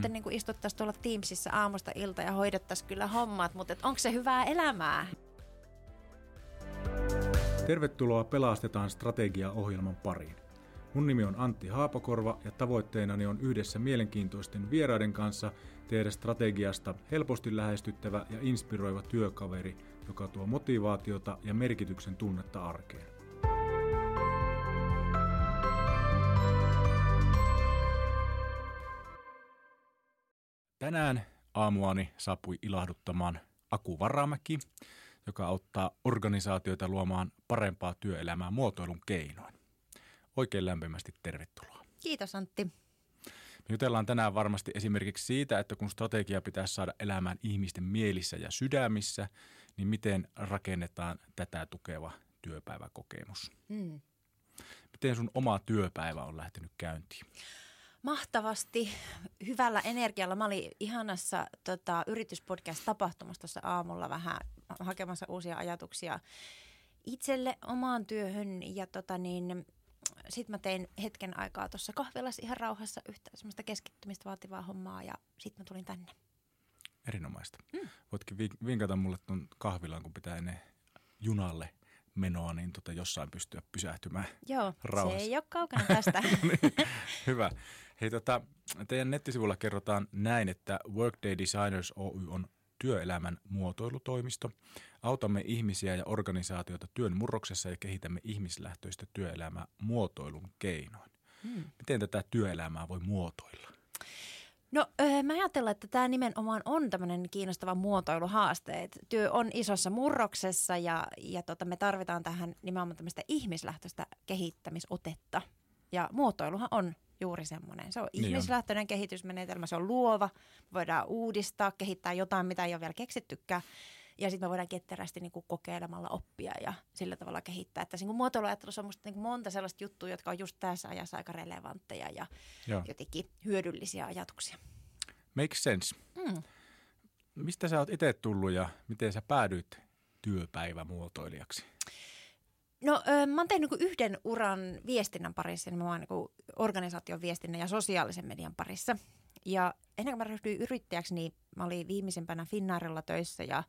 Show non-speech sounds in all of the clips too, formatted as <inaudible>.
muuten niin istuttaisiin tuolla Teamsissa aamusta ilta ja hoidettaisiin kyllä hommat, mutta onko se hyvää elämää? Tervetuloa Pelastetaan strategia-ohjelman pariin. Mun nimi on Antti Haapakorva ja tavoitteenani on yhdessä mielenkiintoisten vieraiden kanssa tehdä strategiasta helposti lähestyttävä ja inspiroiva työkaveri, joka tuo motivaatiota ja merkityksen tunnetta arkeen. Tänään aamuani saapui ilahduttamaan Aku Varamäki, joka auttaa organisaatioita luomaan parempaa työelämää muotoilun keinoin. Oikein lämpimästi tervetuloa. Kiitos Antti. Me jutellaan tänään varmasti esimerkiksi siitä, että kun strategia pitäisi saada elämään ihmisten mielissä ja sydämissä, niin miten rakennetaan tätä tukeva työpäiväkokemus. Mm. Miten sun oma työpäivä on lähtenyt käyntiin? Mahtavasti, hyvällä energialla. Mä olin ihanassa tota, yrityspodcast-tapahtumassa tuossa aamulla vähän hakemassa uusia ajatuksia itselle omaan työhön ja tota niin, sitten mä tein hetken aikaa tuossa kahvilassa ihan rauhassa yhtä semmoista keskittymistä vaativaa hommaa ja sitten mä tulin tänne. Erinomaista. Mm. Voitkin vinkata mulle tuon kahvilaan, kun pitää ennen junalle menoa, niin tota jossain pystyä pysähtymään Joo, rauhassa. se ei ole kaukana <laughs> tästä. niin, hyvä. Hei, tota, teidän nettisivulla kerrotaan näin, että Workday Designers Oy on työelämän muotoilutoimisto. Autamme ihmisiä ja organisaatioita työn murroksessa ja kehitämme ihmislähtöistä työelämää muotoilun keinoin. Hmm. Miten tätä työelämää voi muotoilla? No mä ajattelen, että tämä nimenomaan on tämmöinen kiinnostava muotoiluhaaste. Et työ on isossa murroksessa ja, ja tota, me tarvitaan tähän nimenomaan tämmöistä ihmislähtöistä kehittämisotetta. Ja muotoiluhan on juuri semmoinen. Se on niin ihmislähtöinen on. kehitysmenetelmä, se on luova. Voidaan uudistaa, kehittää jotain, mitä ei ole vielä keksittykään. Ja sitten me voidaan ketterästi niin kuin kokeilemalla oppia ja sillä tavalla kehittää. Että niin muotoiluajattelussa on musta niin kuin monta sellaista juttua, jotka on just tässä ajassa aika relevantteja ja Joo. jotenkin hyödyllisiä ajatuksia. Makes sense. Mm. Mistä sä oot itse tullut ja miten sä päädyit työpäivämuotoilijaksi? No mä oon tehnyt niin yhden uran viestinnän parissa, niin mä oon niin organisaation viestinnän ja sosiaalisen median parissa. Ja ennen kuin mä ryhdyin yrittäjäksi, niin mä olin viimeisempänä Finnairilla töissä ja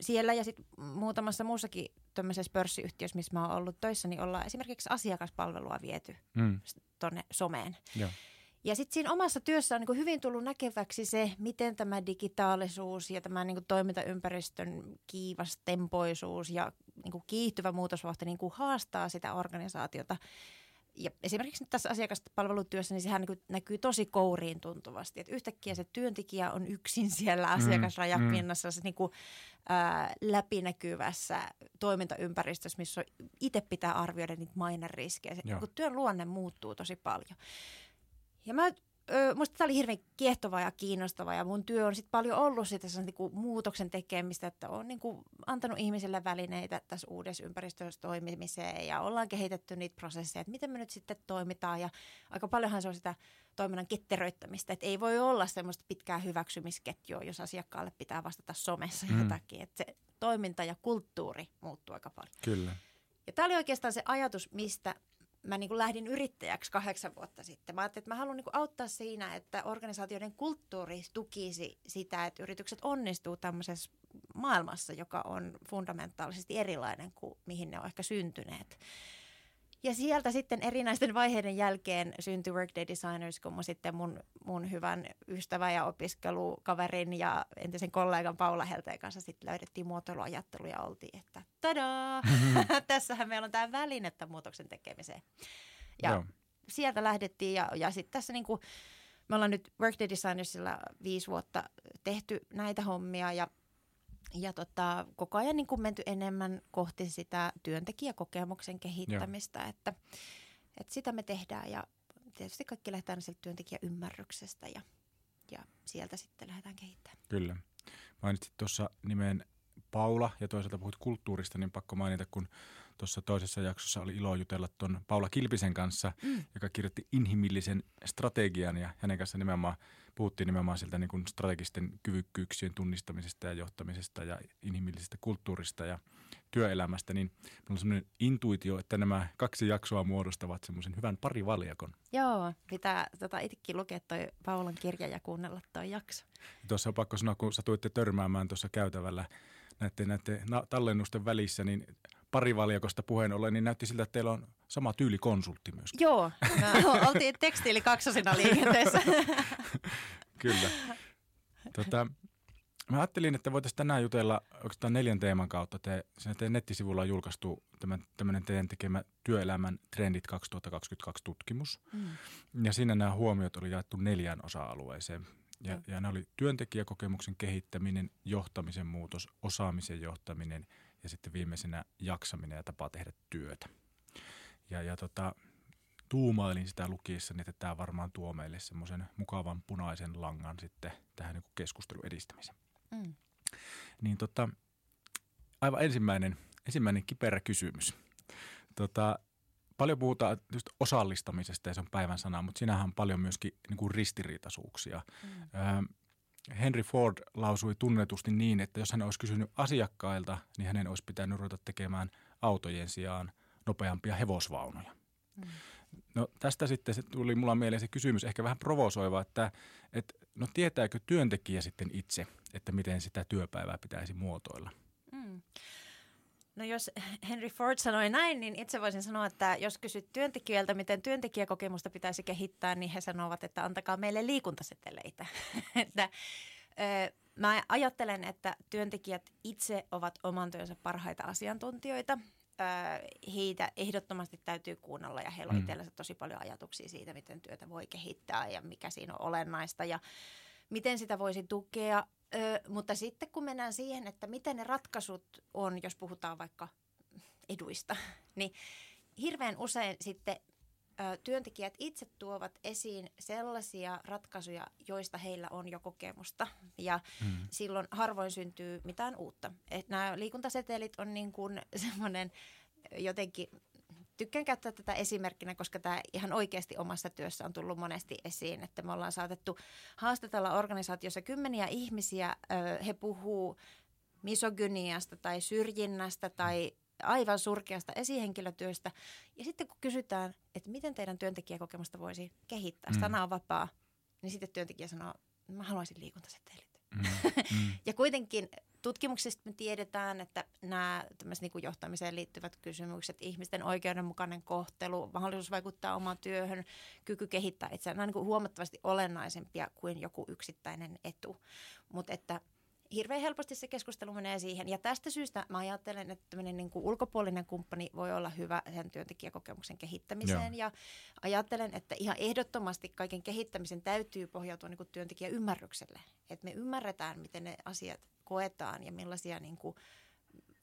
siellä ja sitten muutamassa muussakin tämmöisessä pörssiyhtiössä, missä mä oon ollut töissä, niin ollaan esimerkiksi asiakaspalvelua viety mm. tuonne someen. Joo. Ja sitten siinä omassa työssä on niin hyvin tullut näkeväksi se, miten tämä digitaalisuus ja tämä niin toimintaympäristön kiivas tempoisuus ja niin kiihtyvä muutosvauhti niin haastaa sitä organisaatiota. Ja esimerkiksi nyt tässä asiakaspalvelutyössä, niin sehän niin näkyy tosi kouriin tuntuvasti. Että yhtäkkiä se työntekijä on yksin siellä mm, asiakasrajapinnassa, mm. se niin kuin, ää, läpinäkyvässä toimintaympäristössä, missä itse pitää arvioida niitä maineriskejä. Se, niin työn luonne muuttuu tosi paljon. Ja mä, ö, musta tämä oli hirveän kiehtova ja kiinnostava ja mun työ on sitten paljon ollut sitä niin kuin muutoksen tekemistä, että on niin kuin antanut ihmisille välineitä tässä uudessa ympäristössä toimimiseen ja ollaan kehitetty niitä prosesseja, että miten me nyt sitten toimitaan ja aika paljonhan se on sitä toiminnan ketteröittämistä, että ei voi olla semmoista pitkää hyväksymisketjua, jos asiakkaalle pitää vastata somessa mm. jotakin, että se toiminta ja kulttuuri muuttuu aika paljon. Kyllä. Ja tämä oli oikeastaan se ajatus, mistä mä niin kuin lähdin yrittäjäksi kahdeksan vuotta sitten. Mä ajattelin, että mä haluan niin kuin auttaa siinä, että organisaatioiden kulttuuri tukisi sitä, että yritykset onnistuu tämmöisessä maailmassa, joka on fundamentaalisesti erilainen kuin mihin ne on ehkä syntyneet. Ja sieltä sitten erinäisten vaiheiden jälkeen syntyi Workday Designers, kun mä sitten mun, mun hyvän ystävän ja opiskelukaverin ja entisen kollegan Paula Helteen kanssa sitten löydettiin muotoiluajattelu ja oltiin, että tadaa, <laughs> tässähän meillä on tämä välinettä muutoksen tekemiseen. Ja Joo. sieltä lähdettiin ja, ja sitten tässä niin kuin, me ollaan nyt Workday Designersilla viisi vuotta tehty näitä hommia ja ja tota, koko ajan niin kuin menty enemmän kohti sitä työntekijäkokemuksen kehittämistä, että, että sitä me tehdään ja tietysti kaikki lähdetään sieltä työntekijäymmärryksestä ja, ja sieltä sitten lähdetään kehittämään. Kyllä. Mainitsit tuossa nimen Paula ja toisaalta puhut kulttuurista, niin pakko mainita, kun tuossa toisessa jaksossa oli ilo jutella tuon Paula Kilpisen kanssa, mm. joka kirjoitti inhimillisen strategian ja hänen kanssa nimenomaan puhuttiin nimenomaan sieltä niin kuin strategisten kyvykkyyksien tunnistamisesta ja johtamisesta ja inhimillisestä kulttuurista ja työelämästä, niin minulla on sellainen intuitio, että nämä kaksi jaksoa muodostavat semmoisen hyvän parivaljakon. Joo, pitää tota, itsekin lukea toi Paulan kirja ja kuunnella toi jakso. Tuossa on pakko sanoa, kun satuitte törmäämään tuossa käytävällä näiden, näiden tallennusten välissä, niin parivaljakosta puheen ollen, niin näytti siltä, että teillä on sama tyylikonsultti myös. Joo, no, <laughs> oltiin tekstiili kaksosina liikenteessä. <laughs> Kyllä. Tota, mä ajattelin, että voitaisiin tänään jutella oikeastaan neljän teeman kautta. Te, teidän nettisivulla on julkaistu tämmöinen teidän tekemä Työelämän trendit 2022 tutkimus. Mm. Ja siinä nämä huomiot oli jaettu neljään osa-alueeseen. Ja, mm. ja ne oli työntekijäkokemuksen kehittäminen, johtamisen muutos, osaamisen johtaminen ja sitten viimeisenä jaksaminen ja tapa tehdä työtä. Ja, ja tota, tuumailin sitä lukiessa, että tämä varmaan tuo meille semmoisen mukavan punaisen langan sitten tähän niin keskustelun edistämiseen. Mm. Niin tota, aivan ensimmäinen, ensimmäinen kiperä kysymys. Tota, paljon puhutaan just osallistamisesta ja se on päivän sana, mutta sinähän on paljon myöskin niin kuin ristiriitaisuuksia. Mm. Henry Ford lausui tunnetusti niin, että jos hän olisi kysynyt asiakkailta, niin hänen olisi pitänyt ruveta tekemään autojen sijaan nopeampia hevosvaunoja. Mm. No tästä sitten se tuli mulla mieleen se kysymys, ehkä vähän provosoiva, että, että no tietääkö työntekijä sitten itse, että miten sitä työpäivää pitäisi muotoilla? No jos <laughs> Henry Ford sanoi näin, niin itse voisin sanoa, että jos kysyt työntekijöiltä, miten työntekijäkokemusta pitäisi kehittää, niin he sanovat, että antakaa meille liikuntaseteleitä. <laughs> että, ö, mä ajattelen, että työntekijät itse ovat oman työnsä parhaita asiantuntijoita. Ö, heitä ehdottomasti täytyy kuunnella ja heillä on mm. itsellensä tosi paljon ajatuksia siitä, miten työtä voi kehittää ja mikä siinä on olennaista ja miten sitä voisi tukea Ö, mutta sitten kun mennään siihen, että miten ne ratkaisut on, jos puhutaan vaikka eduista, <laughs> niin hirveän usein sitten ö, työntekijät itse tuovat esiin sellaisia ratkaisuja, joista heillä on jo kokemusta. Ja hmm. silloin harvoin syntyy mitään uutta. Et nämä liikuntasetelit on niin kuin <laughs> semmoinen jotenkin tykkään käyttää tätä esimerkkinä, koska tämä ihan oikeasti omassa työssä on tullut monesti esiin, että me ollaan saatettu haastatella organisaatiossa kymmeniä ihmisiä, he puhuu misogyniasta tai syrjinnästä tai aivan surkeasta esihenkilötyöstä. Ja sitten kun kysytään, että miten teidän työntekijäkokemusta voisi kehittää, mm. sana on vapaa, niin sitten työntekijä sanoo, mä haluaisin liikuntasetelit. Mm. Mm. <laughs> ja kuitenkin tutkimuksista me tiedetään, että nämä niin kuin johtamiseen liittyvät kysymykset, ihmisten oikeudenmukainen kohtelu, mahdollisuus vaikuttaa omaan työhön, kyky kehittää itseään, nämä on niin huomattavasti olennaisempia kuin joku yksittäinen etu. Mutta että hirveän helposti se keskustelu menee siihen. Ja tästä syystä mä ajattelen, että tämmöinen niin kuin ulkopuolinen kumppani voi olla hyvä sen työntekijäkokemuksen kehittämiseen. Joo. Ja ajattelen, että ihan ehdottomasti kaiken kehittämisen täytyy pohjautua niin kuin työntekijäymmärrykselle. Että me ymmärretään, miten ne asiat koetaan ja millaisia niin kuin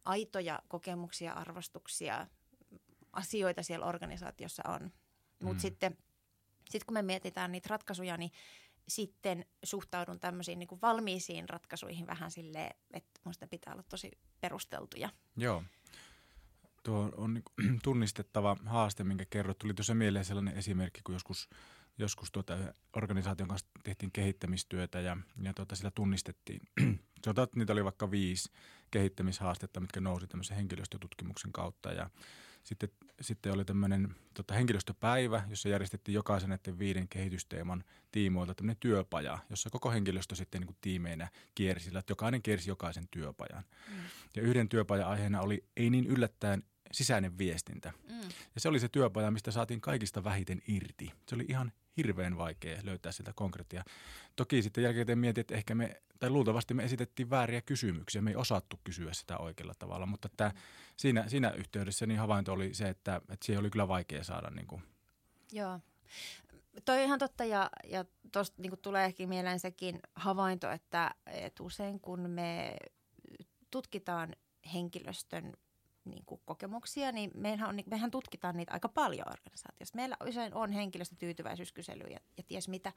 aitoja kokemuksia, arvostuksia, asioita siellä organisaatiossa on. Mutta mm. sitten sit kun me mietitään niitä ratkaisuja, niin sitten suhtaudun tämmöisiin niin kuin valmiisiin ratkaisuihin vähän silleen, että minusta pitää olla tosi perusteltuja. Joo. Tuo on niin <clears throat> tunnistettava haaste, minkä kerrot. Tuli tuossa mieleen sellainen esimerkki, kun joskus, joskus tuota organisaation kanssa tehtiin kehittämistyötä ja, ja tuota, sillä tunnistettiin. <clears throat> Sanotaan, että niitä oli vaikka viisi kehittämishaastetta, mitkä nousi tämmöisen henkilöstötutkimuksen kautta ja sitten, sitten oli tämmöinen tota, henkilöstöpäivä, jossa järjestettiin jokaisen näiden viiden kehitysteeman tiimoilta tämmöinen työpaja, jossa koko henkilöstö sitten niin kuin tiimeinä kiersi, että jokainen kiersi jokaisen työpajan. Mm. Ja yhden työpajan aiheena oli ei niin yllättäen sisäinen viestintä. Mm. Ja se oli se työpaja, mistä saatiin kaikista vähiten irti. Se oli ihan hirveän vaikea löytää sitä konkreettia. Toki sitten jälkeen mietin, että ehkä me, tai luultavasti me esitettiin vääriä kysymyksiä. Me ei osattu kysyä sitä oikealla tavalla, mutta että siinä, siinä yhteydessä niin havainto oli se, että, että siihen oli kyllä vaikea saada niin kuin. Joo. Toi ihan totta ja, ja tuosta niin tulee ehkä mieleen sekin havainto, että, että usein kun me tutkitaan henkilöstön niin kuin kokemuksia, niin mehän, on, mehän tutkitaan niitä aika paljon organisaatiossa. Meillä usein on henkilöstötyytyväisyyskyselyjä ja ties mitä.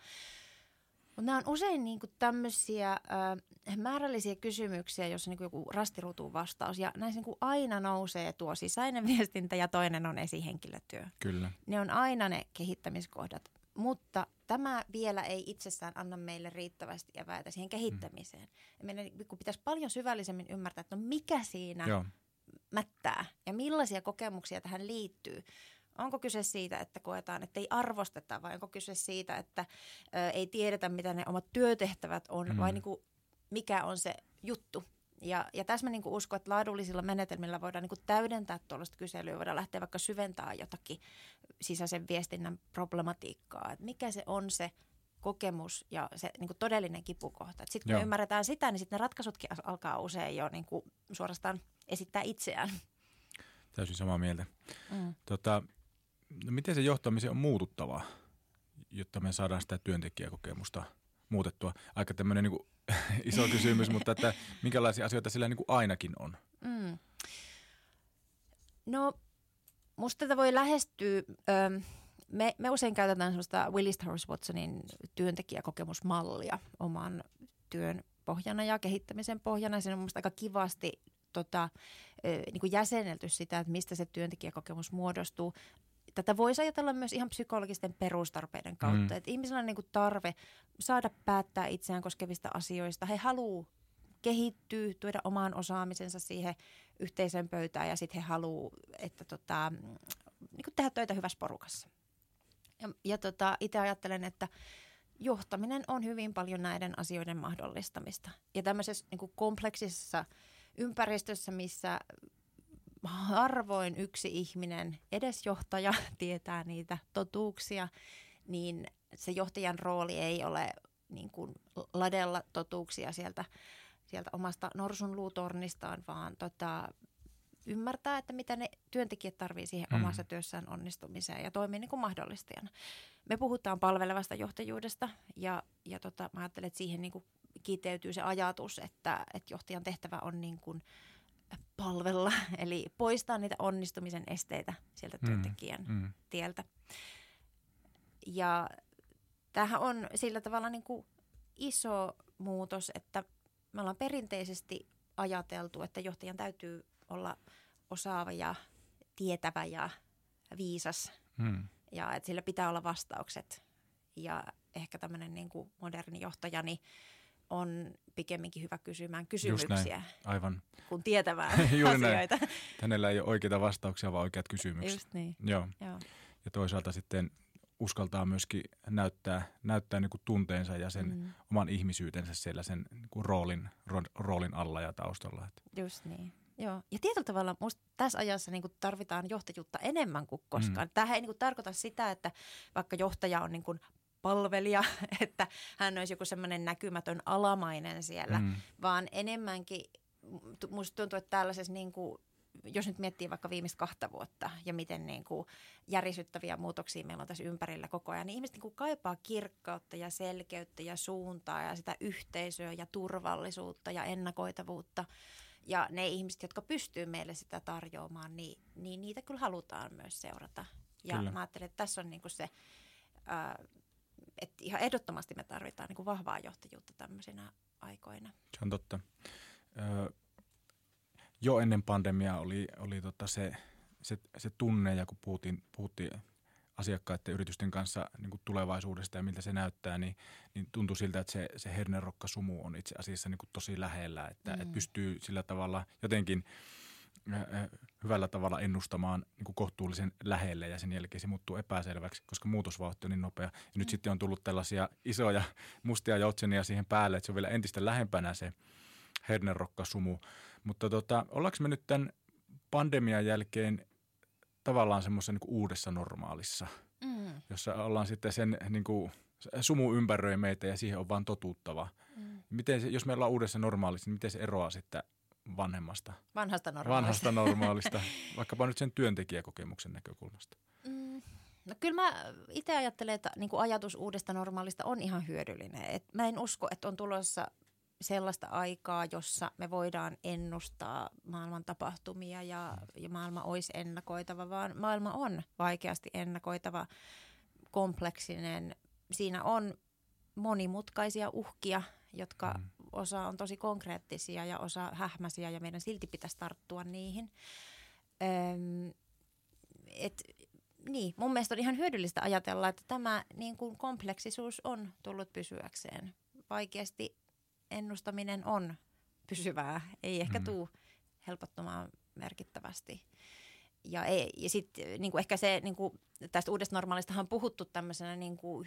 Mutta nämä on usein niinku tämmöisiä äh, määrällisiä kysymyksiä, joissa niinku joku rastiruutuun vastaus. Ja näissä niinku aina nousee tuo sisäinen viestintä ja toinen on esihenkilötyö. Kyllä. Ne on aina ne kehittämiskohdat. Mutta tämä vielä ei itsessään anna meille riittävästi eväitä siihen kehittämiseen. Mm. Meidän niinku pitäisi paljon syvällisemmin ymmärtää, että no mikä siinä Joo. Mättää ja millaisia kokemuksia tähän liittyy. Onko kyse siitä, että koetaan, että ei arvosteta vai onko kyse siitä, että ö, ei tiedetä, mitä ne omat työtehtävät on mm. vai niin kuin, mikä on se juttu. Ja, ja tässä mä niin uskon, että laadullisilla menetelmillä voidaan niin täydentää tuollaista kyselyä, voidaan lähteä vaikka syventämään jotakin sisäisen viestinnän problematiikkaa, että mikä se on se kokemus ja se niin todellinen kipukohta. Sitten kun me ymmärretään sitä, niin sitten ne ratkaisutkin alkaa usein jo niin suorastaan esittää itseään. Täysin samaa mieltä. Mm. Tota, no miten se johtamisen on muututtavaa, jotta me saadaan sitä työntekijäkokemusta muutettua? Aika tämmöinen niin <laughs> iso kysymys, mutta että minkälaisia asioita sillä niin kuin ainakin on? Mm. No, musta tätä voi lähestyä... Ö, me, me usein käytetään sellaista Willis Towers Watsonin työntekijäkokemusmallia oman työn pohjana ja kehittämisen pohjana. Se on minusta aika kivasti tota, niin kuin jäsenelty sitä, että mistä se työntekijäkokemus muodostuu tätä voisi ajatella myös ihan psykologisten perustarpeiden kautta. Mm. Että ihmisillä on niin kuin tarve saada päättää itseään koskevista asioista. He haluaa kehittyä, tuoda omaan osaamisensa siihen yhteisön pöytään ja sitten he haluaa, että tota, niin kuin tehdä töitä hyvässä porukassa. Ja, ja tota, itse ajattelen, että johtaminen on hyvin paljon näiden asioiden mahdollistamista. Ja tämmöisessä niin kuin kompleksisessa ympäristössä, missä harvoin yksi ihminen, edes johtaja, <laughs> tietää niitä totuuksia, niin se johtajan rooli ei ole niin kuin ladella totuuksia sieltä, sieltä omasta norsun luutornistaan, vaan tota, ymmärtää, että mitä ne työntekijät tarvitsevat siihen mm. omassa työssään onnistumiseen ja toimii niin kuin mahdollistajana. Me puhutaan palvelevasta johtajuudesta ja, ja tota, mä ajattelen, että siihen niin kuin kiteytyy se ajatus, että, että johtajan tehtävä on niin kuin – palvella, <laughs> eli poistaa niitä onnistumisen esteitä sieltä mm, työntekijän mm, mm. tieltä. Ja tämähän on sillä tavalla niin kuin iso muutos, että me ollaan perinteisesti ajateltu, että johtajan täytyy olla osaava ja tietävä ja viisas mm. ja että sillä pitää olla vastaukset. Ja ehkä tämmöinen niin kuin moderni johtaja, niin on pikemminkin hyvä kysymään kysymyksiä. Aivan. Kun tietämään <laughs> asioita. Näin. Hänellä ei ole oikeita vastauksia, vaan oikeat kysymykset. Just niin. Joo. Joo. Ja toisaalta sitten uskaltaa myöskin näyttää, näyttää niin kuin tunteensa ja sen mm. oman ihmisyytensä siellä sen niin kuin roolin, ro, roolin alla ja taustalla. Just niin. Joo. Ja tietyllä tavalla musta tässä ajassa niin tarvitaan johtajuutta enemmän kuin koskaan. Mm. Tämähän ei niin tarkoita sitä, että vaikka johtaja on niin palvelija, <laughs> että hän olisi joku semmoinen näkymätön alamainen siellä, mm. vaan enemmänkin musta tuntuu, että tällaisessa niin kuin, jos nyt miettii vaikka viimeistä kahta vuotta ja miten niin kuin järisyttäviä muutoksia meillä on tässä ympärillä koko ajan, niin ihmiset niin kuin kaipaa kirkkautta ja selkeyttä ja suuntaa ja sitä yhteisöä ja turvallisuutta ja ennakoitavuutta. Ja ne ihmiset, jotka pystyy meille sitä tarjoamaan, niin, niin niitä kyllä halutaan myös seurata. Ja kyllä. mä ajattelen, että tässä on niin kuin se ää, että ihan ehdottomasti me tarvitaan niin kuin vahvaa johtajuutta tämmöisinä aikoina. Se on totta. Öö, jo ennen pandemiaa oli, oli tota se, se, se tunne, ja kun puhuttiin, puhuttiin asiakkaiden yritysten kanssa niin kuin tulevaisuudesta ja miltä se näyttää, niin, niin tuntui siltä, että se, se hernerokkasumu on itse asiassa niin kuin tosi lähellä, että, mm. että pystyy sillä tavalla jotenkin – hyvällä tavalla ennustamaan niin kuin kohtuullisen lähelle ja sen jälkeen se muuttuu epäselväksi, koska muutosvauhti on niin nopea. Ja nyt mm. sitten on tullut tällaisia isoja mustia joutsenia siihen päälle, että se on vielä entistä lähempänä se hernerokkasumu. Mutta tota, ollaanko me nyt tämän pandemian jälkeen tavallaan semmoisessa niin uudessa normaalissa, mm. jossa ollaan sitten sen niin kuin, sumu ympäröi meitä ja siihen on vaan totuuttava. Mm. Miten se, jos me ollaan uudessa normaalissa, niin miten se eroaa sitten vanhemmasta. Vanhasta normaalista. Vanhasta normaalista, <laughs> vaikkapa nyt sen työntekijäkokemuksen näkökulmasta. Mm. No kyllä mä itse ajattelen, että niin kuin ajatus uudesta normaalista on ihan hyödyllinen. Et mä en usko, että on tulossa sellaista aikaa, jossa me voidaan ennustaa maailman tapahtumia ja, ja maailma olisi ennakoitava, vaan maailma on vaikeasti ennakoitava, kompleksinen. Siinä on monimutkaisia uhkia, jotka Mm. osa on tosi konkreettisia ja osa hähmäisiä ja meidän silti pitäisi tarttua niihin. Öm, et, niin, mun mielestä on ihan hyödyllistä ajatella, että tämä niin kuin kompleksisuus on tullut pysyäkseen. Vaikeasti ennustaminen on pysyvää, ei ehkä Mm. tuu helpottumaan merkittävästi. Ja, ei, ja sitten niin ehkä se, niin kuin, tästä uudesta normaalistahan on puhuttu tämmöisenä niin kuin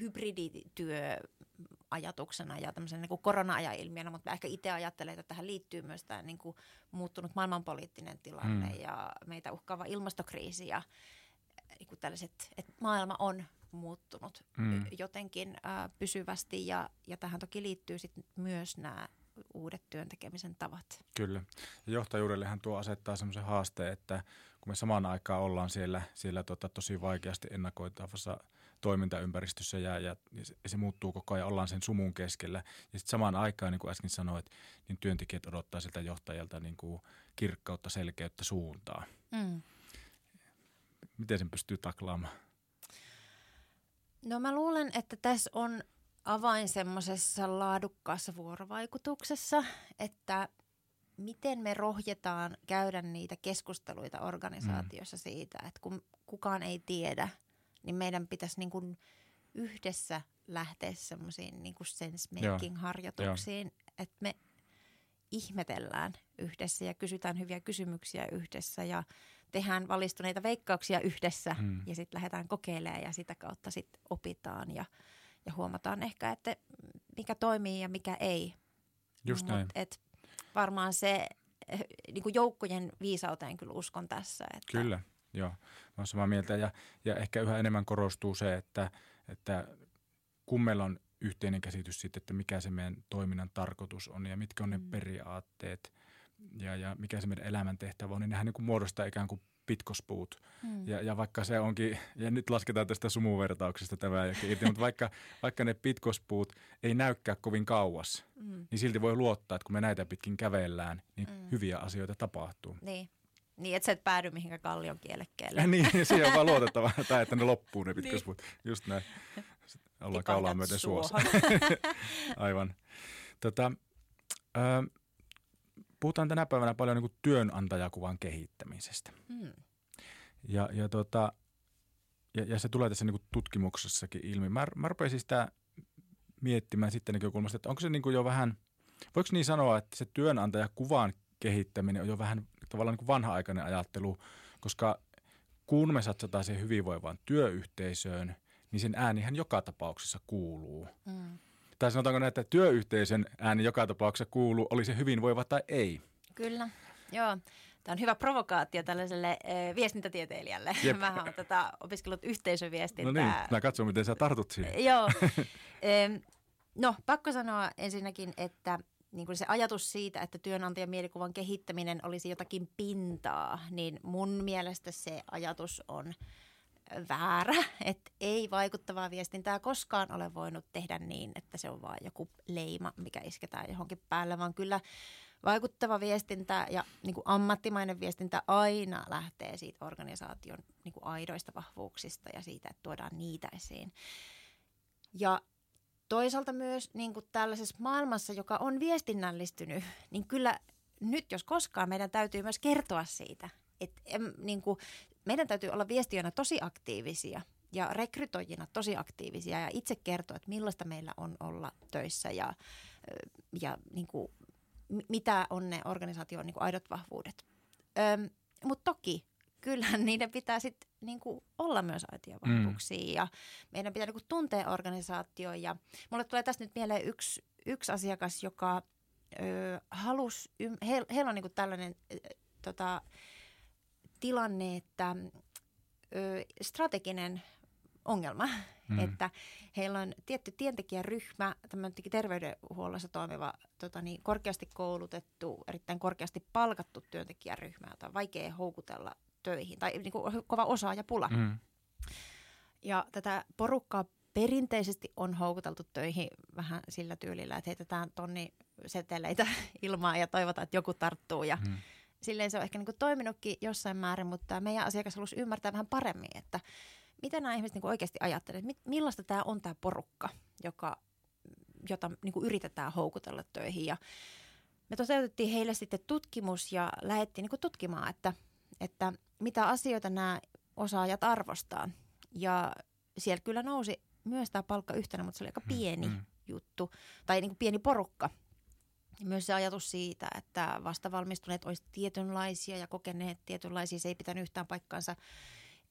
hybridityöajatuksena ja tämmöisenä niin kuin korona-ajan ilmiönä, mutta mä ehkä itse ajattelen, että tähän liittyy myös tämä niin kuin muuttunut maailmanpoliittinen tilanne Mm. ja meitä uhkaava ilmastokriisi ja niin kuin tällaiset, että maailma on muuttunut Mm. jotenkin ää, pysyvästi ja, ja tähän toki liittyy sit myös nämä uudet työntekemisen tavat. Kyllä. Ja johtajuudellehan tuo asettaa semmoisen haasteen, että kun me samaan aikaan ollaan siellä, siellä tota, tosi vaikeasti ennakoitavassa toimintaympäristössä ja, ja, ja, se, muuttuu koko ajan, ollaan sen sumun keskellä. Ja sitten samaan aikaan, niin kuin äsken sanoit, niin työntekijät odottaa siltä johtajalta niin kuin kirkkautta, selkeyttä, suuntaa. Mm. Miten sen pystyy taklaamaan? No mä luulen, että tässä on avain semmoisessa laadukkaassa vuorovaikutuksessa, että miten me rohjetaan käydä niitä keskusteluita organisaatiossa mm. siitä, että kun kukaan ei tiedä, niin meidän pitäisi niin kuin yhdessä lähteä semmoisiin niin sense-making-harjoituksiin, että me ihmetellään yhdessä ja kysytään hyviä kysymyksiä yhdessä ja tehdään valistuneita veikkauksia yhdessä Mm. ja sitten lähdetään kokeilemaan ja sitä kautta sitten opitaan ja, ja huomataan ehkä, että mikä toimii ja mikä ei. Just Mut näin. Et varmaan se eh, niin kuin joukkojen viisauteen kyllä uskon tässä. Että, Kyllä, joo. Mä oon samaa mieltä ja, ja ehkä yhä enemmän korostuu se, että, että kun meillä on yhteinen käsitys siitä, että mikä se meidän toiminnan tarkoitus on ja mitkä on ne Mm. periaatteet ja, ja mikä se meidän elämäntehtävä on, niin nehän niin kuin muodostaa ikään kuin pitkospuut. Mm. Ja, ja vaikka se onkin, ja nyt lasketaan tästä sumuvertauksesta tämä irti, mutta vaikka, vaikka ne pitkospuut ei näykään kovin kauas, Mm. niin silti voi luottaa, että kun me näitä pitkin kävellään, niin Mm. hyviä asioita tapahtuu. Niin. Niin, että sä et päädy mihinkään kallion kielekkeelle. Ja <laughs> niin, siihen on vaan <laughs> luotettava, tai että ne loppuu ne pitkospuut. Just näin. Ollaan kaulaa myöten suossa. <laughs> Aivan. Tota, ö, puhutaan tänä päivänä paljon niin kuin työnantajakuvan kehittämisestä. Mm. Ja, ja, tota, ja, ja se tulee tässä niin kuin tutkimuksessakin ilmi. Mä, mä rupesin sitä miettimään sitten näkökulmasta, että onko se niin kuin jo vähän, voiko niin sanoa, että se työnantajakuvan kehittäminen on jo vähän tavallaan niin vanha-aikainen ajattelu, koska kun me satsataan siihen hyvinvoivaan työyhteisöön, niin sen äänihän joka tapauksessa kuuluu. Mm. Tai sanotaanko näin, että työyhteisön ääni joka tapauksessa kuuluu, oli se hyvinvoiva tai ei. Kyllä, joo. Tämä on hyvä provokaatio tällaiselle äh, viestintätieteilijälle. Jep. <laughs> Mä oon tätä opiskellut No yhteisöviestintää. niin, mä katson, miten sä tartut siihen. Joo. Em, no, pakko sanoa ensinnäkin, että niin kuin se ajatus siitä, että työnantajan mielikuvan kehittäminen olisi jotakin pintaa, niin mun mielestä se ajatus on väärä, että ei vaikuttavaa viestintää koskaan ole voinut tehdä niin, että se on vain joku leima, mikä isketään johonkin päälle, vaan kyllä vaikuttava viestintä ja niin kuin ammattimainen viestintä aina lähtee siitä organisaation niin kuin aidoista vahvuuksista ja siitä, että tuodaan niitä esiin. Ja toisaalta myös niin kuin tällaisessa maailmassa, joka on viestinnällistynyt, niin kyllä nyt jos koskaan meidän täytyy myös kertoa siitä. Em, niin kuin, meidän täytyy olla viestiöinä tosi aktiivisia ja rekrytoijina tosi aktiivisia ja itse kertoa, että millaista meillä on olla töissä ja, ja niin kuin, mi- mitä on ne organisaation niin kuin aidot vahvuudet. Mutta toki kyllähän niiden pitää sitten niinku olla myös aitoja Mm. ja meidän pitää niinku tuntea organisaatio. Ja mulle tulee tästä nyt mieleen yksi, yksi asiakas, joka ö, halus, ym, he, heillä on niinku tällainen ö, tota, tilanne, että ö, strateginen ongelma, Mm. mm. että heillä on tietty työntekijäryhmä, tämmöinen terveydenhuollossa toimiva tota niin, korkeasti koulutettu, erittäin korkeasti palkattu työntekijäryhmä, jota on vaikea houkutella töihin, tai niin kuin, kova osaajapula. Mm. Mm. Ja tätä porukkaa perinteisesti on houkuteltu töihin vähän sillä tyylillä, että heitetään tonni seteleitä <laughs> ilmaan ja toivotaan, että joku tarttuu. Ja Mm. silleen se on ehkä niin kuin toiminutkin jossain määrin, mutta meidän asiakas halusi ymmärtää vähän paremmin, että mitä nämä ihmiset niin kuin oikeasti ajattelevat, millaista tämä on tämä porukka, joka jota niin kuin yritetään houkutella töihin. Ja me toteutettiin heille sitten tutkimus ja lähdettiin niin kuin tutkimaan, että, että mitä asioita nämä osaajat arvostaa. Ja sieltä kyllä nousi myös tämä palkka yhtenä, mutta se oli aika mm, pieni mm, juttu tai niin kuin pieni porukka. Myös se ajatus siitä, että vastavalmistuneet olisivat tietynlaisia ja kokeneet tietynlaisia, se ei pitänyt yhtään paikkaansa.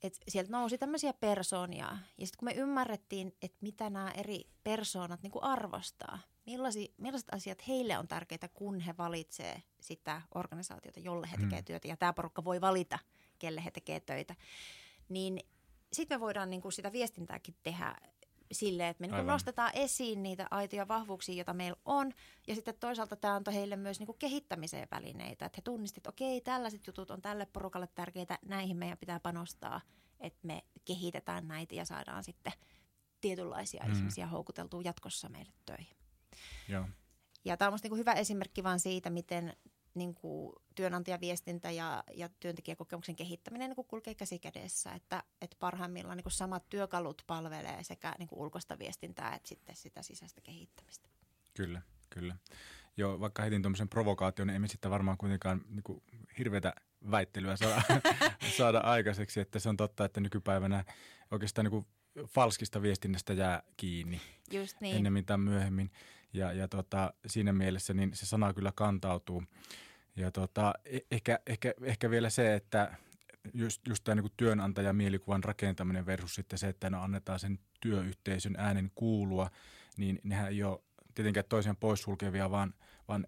Et sieltä nousi tämmöisiä persoonia. Ja sitten kun me ymmärrettiin, että mitä nämä eri persoonat niin kuin arvostaa, millaisia, millaiset asiat heille on tärkeitä, kun he valitsee sitä organisaatiota, jolle he tekevät mm. työtä. Ja tämä porukka voi valita, kelle he tekevät töitä. Niin sitten me voidaan niin kuin sitä viestintääkin tehdä sille, että me niin nostetaan esiin niitä aitoja vahvuuksia, joita meillä on. Ja sitten toisaalta tämä antoi heille myös niin kuin kehittämiseen välineitä. Että he tunnistivat, että okei, tällaiset jutut on tälle porukalle tärkeitä, näihin meidän pitää panostaa, että me kehitetään näitä ja saadaan sitten tietynlaisia mm. ihmisiä houkuteltua jatkossa meille töihin. Joo. Ja tämä on minusta niin hyvä esimerkki vaan siitä, miten niin kuin työnantajaviestintä ja, ja työntekijäkokemuksen kehittäminen niin kuin kulkee käsi kädessä, että, että parhaimmillaan niin kuin samat työkalut palvelee sekä niin kuin ulkoista viestintää että sitten sitä sisäistä kehittämistä. Kyllä, kyllä. Joo, vaikka heitin tuommoisen provokaation, niin emme sitten varmaan kuitenkaan niin kuin hirveätä väittelyä saada, <laughs> saada aikaiseksi, että se on totta, että nykypäivänä oikeastaan niin kuin falskista viestinnästä jää kiinni Just niin. ennemmin tai myöhemmin. Ja, ja tota, siinä mielessä niin se sana kyllä kantautuu. Ja tota, e, ehkä, ehkä, ehkä vielä se, että just, just tämä niin työnantajan mielikuvan rakentaminen versus sitten se, että no annetaan sen työyhteisön äänen kuulua, niin nehän ei ole tietenkään toisen poissulkevia, vaan, vaan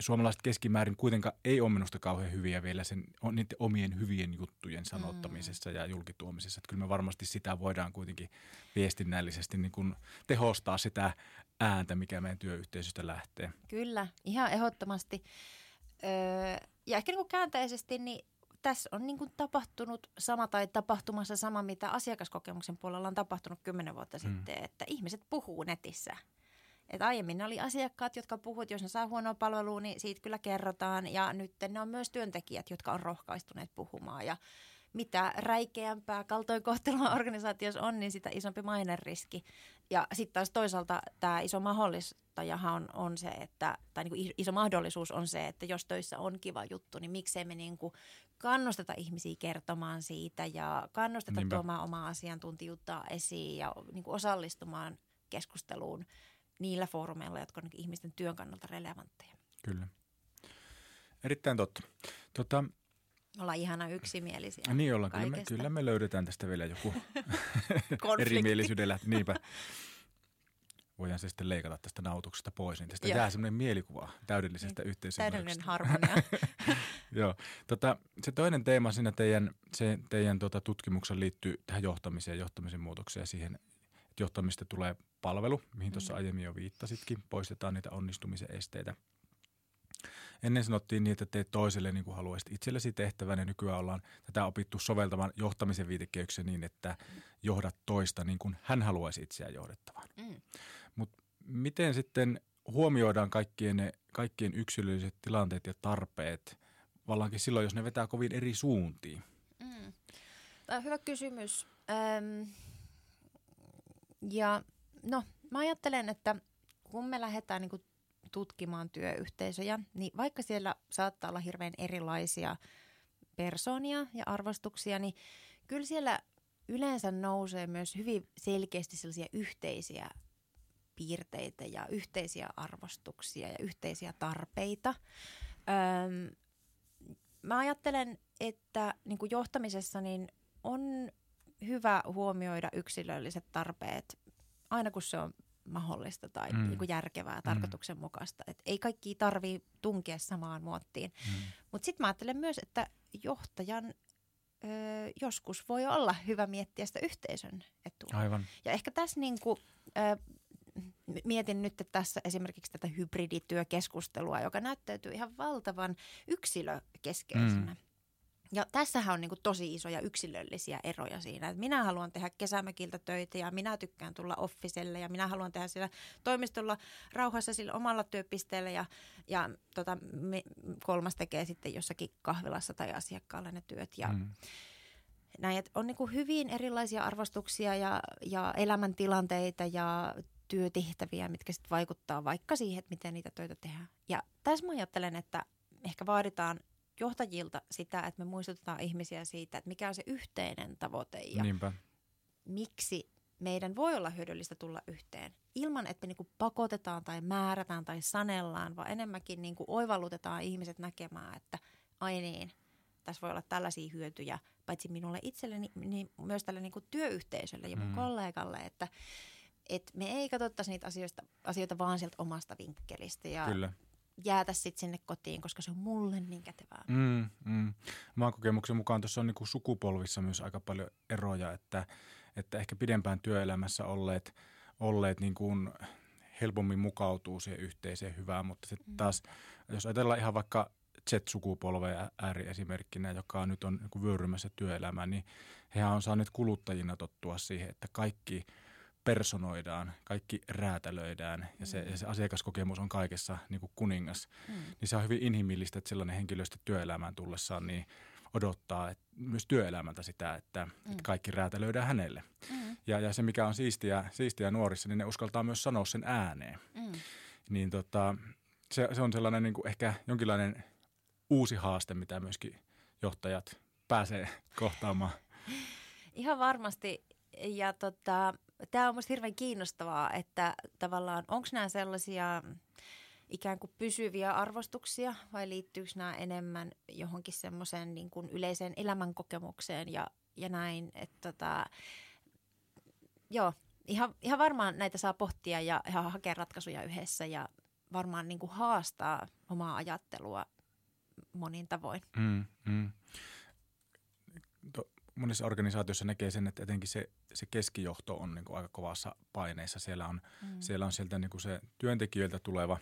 suomalaiset keskimäärin kuitenkaan ei ole minusta kauhean hyviä vielä sen, niiden omien hyvien juttujen sanottamisessa mm. ja julkituomisessa. Että kyllä me varmasti sitä voidaan kuitenkin viestinnällisesti niin kuin tehostaa sitä ääntä, mikä meidän työyhteisöstä lähtee. Kyllä, ihan ehdottomasti. Öö, ja ehkä niin kuin käänteisesti, niin tässä on niin kuin tapahtunut sama tai tapahtumassa sama, mitä asiakaskokemuksen puolella on tapahtunut kymmenen vuotta mm. sitten, että ihmiset puhuu netissä – et aiemmin ne oli asiakkaat, jotka puhuivat, jos ne saa huonoa palvelua, niin siitä kyllä kerrotaan. Ja nyt ne on myös työntekijät, jotka on rohkaistuneet puhumaan. Ja mitä räikeämpää kaltoinkohtelua <laughs> organisaatiossa on, niin sitä isompi maineriski. Ja sitten taas toisaalta tämä iso mahdollistajahan on, on se, että, tai niin kuin iso mahdollisuus on se, että jos töissä on kiva juttu, niin miksei me niin kuin kannusteta ihmisiä kertomaan siitä ja kannusteta Niinpä. tuomaan omaa asiantuntijuutta esiin ja niin kuin osallistumaan keskusteluun niillä foorumeilla, jotka on ihmisten työn kannalta relevantteja. Kyllä. Erittäin totta. Tota, Ollaan ihana yksimielisiä. Niin ollaan. Kyllä me, kyllä me löydetään tästä vielä joku <laughs> erimielisyydellä. Niinpä. Voidaan se sitten leikata tästä nautuksesta pois, niin tästä Joo. jää semmoinen mielikuva täydellisestä niin, Täydellinen harmonia. <laughs> Joo. Tota, se toinen teema siinä teidän, se teidän tota, tutkimuksessa liittyy tähän johtamiseen ja johtamisen muutokseen ja siihen johtamista tulee palvelu, mihin tuossa mm. aiemmin jo viittasitkin. Poistetaan niitä onnistumisen esteitä. Ennen sanottiin niin, että teet toiselle niin kuin haluaisit itsellesi tehtävän ja nykyään ollaan tätä opittu soveltamaan johtamisen viitekehyksen niin, että johdat toista niin kuin hän haluaisi itseään johdettavan. Mm. Mutta miten sitten huomioidaan kaikkien, ne, kaikkien yksilölliset tilanteet ja tarpeet, vallaankin silloin, jos ne vetää kovin eri suuntiin? Mm. Tämä on hyvä kysymys. Öm, ja no, mä ajattelen, että kun me lähdetään niin tutkimaan työyhteisöjä, niin vaikka siellä saattaa olla hirveän erilaisia persoonia ja arvostuksia, niin kyllä siellä yleensä nousee myös hyvin selkeästi sellaisia yhteisiä piirteitä ja yhteisiä arvostuksia ja yhteisiä tarpeita. Öm, mä ajattelen, että niin kuin johtamisessa niin on hyvä huomioida yksilölliset tarpeet aina kun se on mahdollista tai mm. niin kuin järkevää, mm. tarkoituksenmukaista. Et ei kaikki tarvii tunkea samaan muottiin. Mm. Mutta sitten mä ajattelen myös, että johtajan ö, joskus voi olla hyvä miettiä sitä yhteisön etua. Aivan. Ja ehkä tässä niin kuin, ö, mietin nyt että tässä esimerkiksi tätä hybridityökeskustelua, joka näyttäytyy ihan valtavan yksilökeskeisenä. Mm. Ja tässähän on niin kuin tosi isoja yksilöllisiä eroja siinä, että minä haluan tehdä kesämökiltä töitä ja minä tykkään tulla offiselle ja minä haluan tehdä siellä toimistolla rauhassa sillä omalla työpisteellä ja, ja tota, me, kolmas tekee sitten jossakin kahvilassa tai asiakkaalla ne työt. Ja, mm. näin, että on niin kuin hyvin erilaisia arvostuksia ja, ja elämäntilanteita ja työtehtäviä, mitkä sitten vaikuttaa vaikka siihen, että miten niitä töitä tehdään. Ja tässä mä ajattelen, että ehkä vaaditaan johtajilta sitä, että me muistutetaan ihmisiä siitä, että mikä on se yhteinen tavoite ja Niinpä. miksi meidän voi olla hyödyllistä tulla yhteen ilman, että me niinku pakotetaan tai määrätään tai sanellaan, vaan enemmänkin niinku oivallutetaan ihmiset näkemään, että ai niin, tässä voi olla tällaisia hyötyjä, paitsi minulle itselleni, niin myös tälle niinku työyhteisölle ja mun Mm. kollegalle, että et me ei katsottaisi niitä asioita, asioita vaan sieltä omasta vinkkelistä ja Kyllä. Jäätä sitten sinne kotiin, koska se on mulle niin kätevää. Mm, mm. Maan kokemuksen mukaan tuossa on niin kuin sukupolvissa myös aika paljon eroja, että, että ehkä pidempään työelämässä olleet, olleet niin kuin helpommin mukautuu siihen yhteiseen hyvään, mutta sitten taas, jos ajatellaan ihan vaikka Z-sukupolvea ääriesimerkkinä, joka nyt on niin kuin vyörymässä työelämään, niin hehän on saaneet kuluttajina tottua siihen, että kaikki personoidaan, kaikki räätälöidään ja se, ja se asiakaskokemus on kaikessa niin kuin kuningas Mm. niin se on hyvin inhimillistä, että sellainen henkilöstö työelämään tullessaan niin odottaa että myös työelämältä sitä, että, mm. että kaikki räätälöidään hänelle. Mm. Ja, ja se, mikä on siistiä, siistiä nuorissa, niin ne uskaltaa myös sanoa sen ääneen. Mm. Niin tota, se, se on sellainen niin kuin ehkä jonkinlainen uusi haaste, mitä myöskin johtajat pääsee kohtaamaan. Ihan varmasti. Ja tota, tämä on minusta hirveän kiinnostavaa, että tavallaan onko nämä sellaisia ikään kuin pysyviä arvostuksia vai liittyykö nämä enemmän johonkin semmoiseen niin kuin yleiseen elämänkokemukseen ja, ja näin. Että tota, joo, ihan, ihan varmaan näitä saa pohtia ja, ja hakea ratkaisuja yhdessä ja varmaan niin kuin haastaa omaa ajattelua monin tavoin. Mm, mm. To, monissa organisaatioissa näkee sen, että etenkin se, se keskijohto on niin kuin aika kovassa paineessa. Siellä on, mm. siellä on sieltä niin kuin se työntekijöiltä tuleva,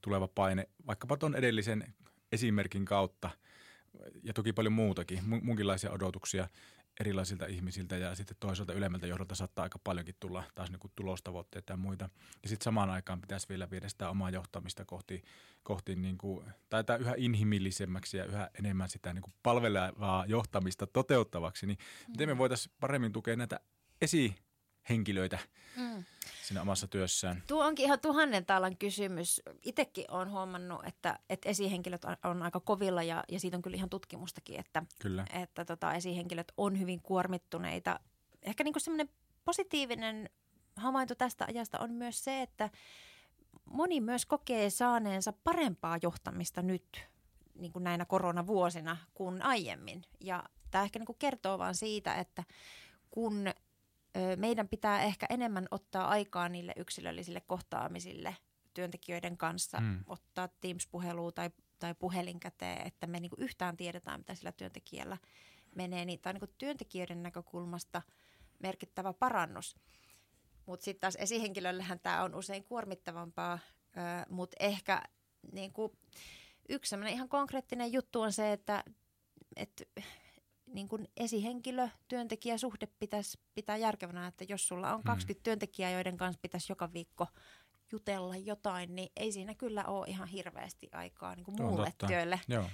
tuleva paine, vaikkapa tuon edellisen esimerkin kautta ja toki paljon muutakin, mu- munkinlaisia odotuksia erilaisilta ihmisiltä ja sitten toisaalta ylemmältä johdolta saattaa aika paljonkin tulla taas niin kuin tulostavoitteita ja muita. Ja sitten samaan aikaan pitäisi vielä viedä sitä omaa johtamista kohti, kohti niin kuin, tai tämä yhä inhimillisemmäksi ja yhä enemmän sitä niin kuin palvelevaa johtamista toteuttavaksi, niin mm. miten me voitaisiin paremmin tukea näitä esihenkilöitä Mm. siinä omassa työssään? Tuo onkin ihan tuhannen taalan kysymys. Itsekin olen huomannut, että, että esihenkilöt on, on aika kovilla ja, ja siitä on kyllä ihan tutkimustakin, että, Kyllä. että tota, esihenkilöt on hyvin kuormittuneita. Ehkä niin semmoinen positiivinen havainto tästä ajasta on myös se, että moni myös kokee saaneensa parempaa johtamista nyt niin kuin näinä koronavuosina kuin aiemmin. Ja tämä ehkä niin kuin kertoo vaan siitä, että kun meidän pitää ehkä enemmän ottaa aikaa niille yksilöllisille kohtaamisille työntekijöiden kanssa, Mm. ottaa Teams-puhelua tai, tai puhelin käteen, että me niinku yhtään tiedetään, mitä sillä työntekijällä menee. Niin tämä on niinku työntekijöiden näkökulmasta merkittävä parannus. Mutta sitten taas esihenkilöllähän tämä on usein kuormittavampaa, mutta ehkä niinku, yksi ihan konkreettinen juttu on se, että, että niin kuin esihenkilö, työntekijäsuhde pitäisi pitää järkevänä, että jos sulla on 20 työntekijää, joiden kanssa pitäisi joka viikko jutella jotain, niin ei siinä kyllä ole ihan hirveästi aikaa niin kuin on muulle totta. työlle. Joo.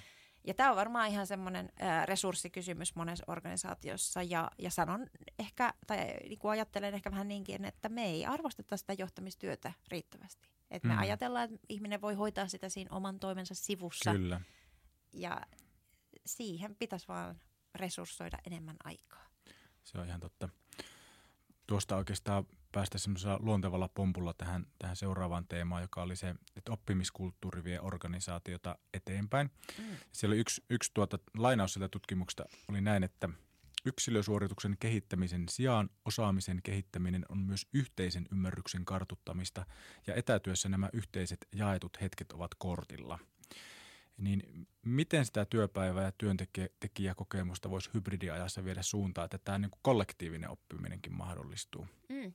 Ja tämä on varmaan ihan semmoinen resurssikysymys monessa organisaatiossa ja, ja sanon ehkä, tai niin kuin ajattelen ehkä vähän niinkin, että me ei arvosteta sitä johtamistyötä riittävästi. Että me Mm. ajatellaan, että ihminen voi hoitaa sitä siinä oman toimensa sivussa Kyllä. ja siihen pitäisi vaan resurssoida enemmän aikaa. Se on ihan totta. Tuosta oikeastaan päästä semmoisella luontevalla pompulla tähän, tähän seuraavaan teemaan, joka oli se, että oppimiskulttuuri vie organisaatiota eteenpäin. Mm. Siellä oli yksi, yksi tuota, lainaus sieltä tutkimuksesta oli näin, että yksilösuorituksen kehittämisen sijaan osaamisen kehittäminen on myös yhteisen ymmärryksen kartuttamista ja etätyössä nämä yhteiset jaetut hetket ovat kortilla. Niin miten sitä työpäivää ja työntekijäkokemusta voisi hybridiajassa viedä suuntaan, että tämä niin kuin kollektiivinen oppiminenkin mahdollistuu? Mm.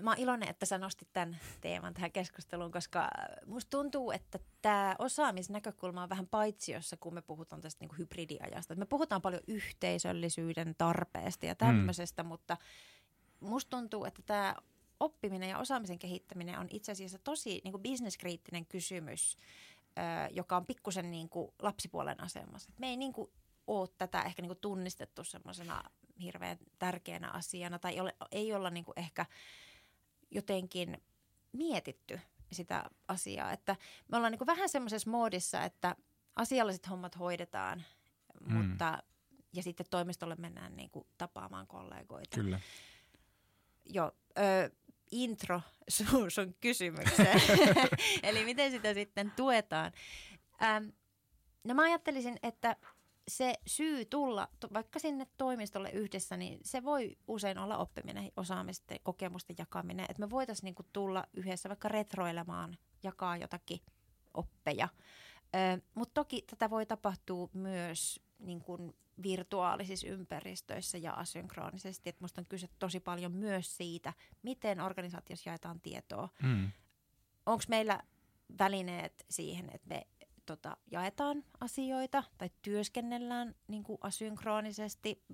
Mä oon iloinen, että sä nostit tämän teeman tähän keskusteluun, koska musta tuntuu, että tämä osaamisnäkökulma on vähän paitsiossa, kun me puhutaan tästä niin kuin hybridiajasta. Me puhutaan paljon yhteisöllisyyden tarpeesta ja tämmöisestä, mm. mutta musta tuntuu, että tämä oppiminen ja osaamisen kehittäminen on itse asiassa tosi niin kuin bisneskriittinen kysymys, joka on pikkusen niin kuin lapsipuolen asemassa. Me ei niin kuin ole tätä ehkä niin kuin tunnistettu semmoisena hirveän tärkeänä asiana tai ei, ole, ei olla niin kuin ehkä jotenkin mietitty sitä asiaa. Että me ollaan niin vähän semmoisessa moodissa, että asialliset hommat hoidetaan, mm. mutta ja sitten toimistolle mennään niin kuin tapaamaan kollegoita. Kyllä. Joo, ö, intro <laughs> sun, sun kysymykseen. <laughs> Eli miten sitä sitten tuetaan. Ähm, no mä ajattelisin, että se syy tulla vaikka sinne toimistolle yhdessä, niin se voi usein olla oppiminen, osaamisten, kokemusten jakaminen. Että me voitaisiin niinku tulla yhdessä vaikka retroilemaan, jakaa jotakin oppeja. Mutta toki tätä voi tapahtua myös niin kuin virtuaalisissa ympäristöissä ja asynkronisesti. Että musta on kyse tosi paljon myös siitä, miten organisaatiossa jaetaan tietoa. Mm. Onko meillä välineet siihen, että me tota, jaetaan asioita tai työskennellään niin kuin asynkronisesti,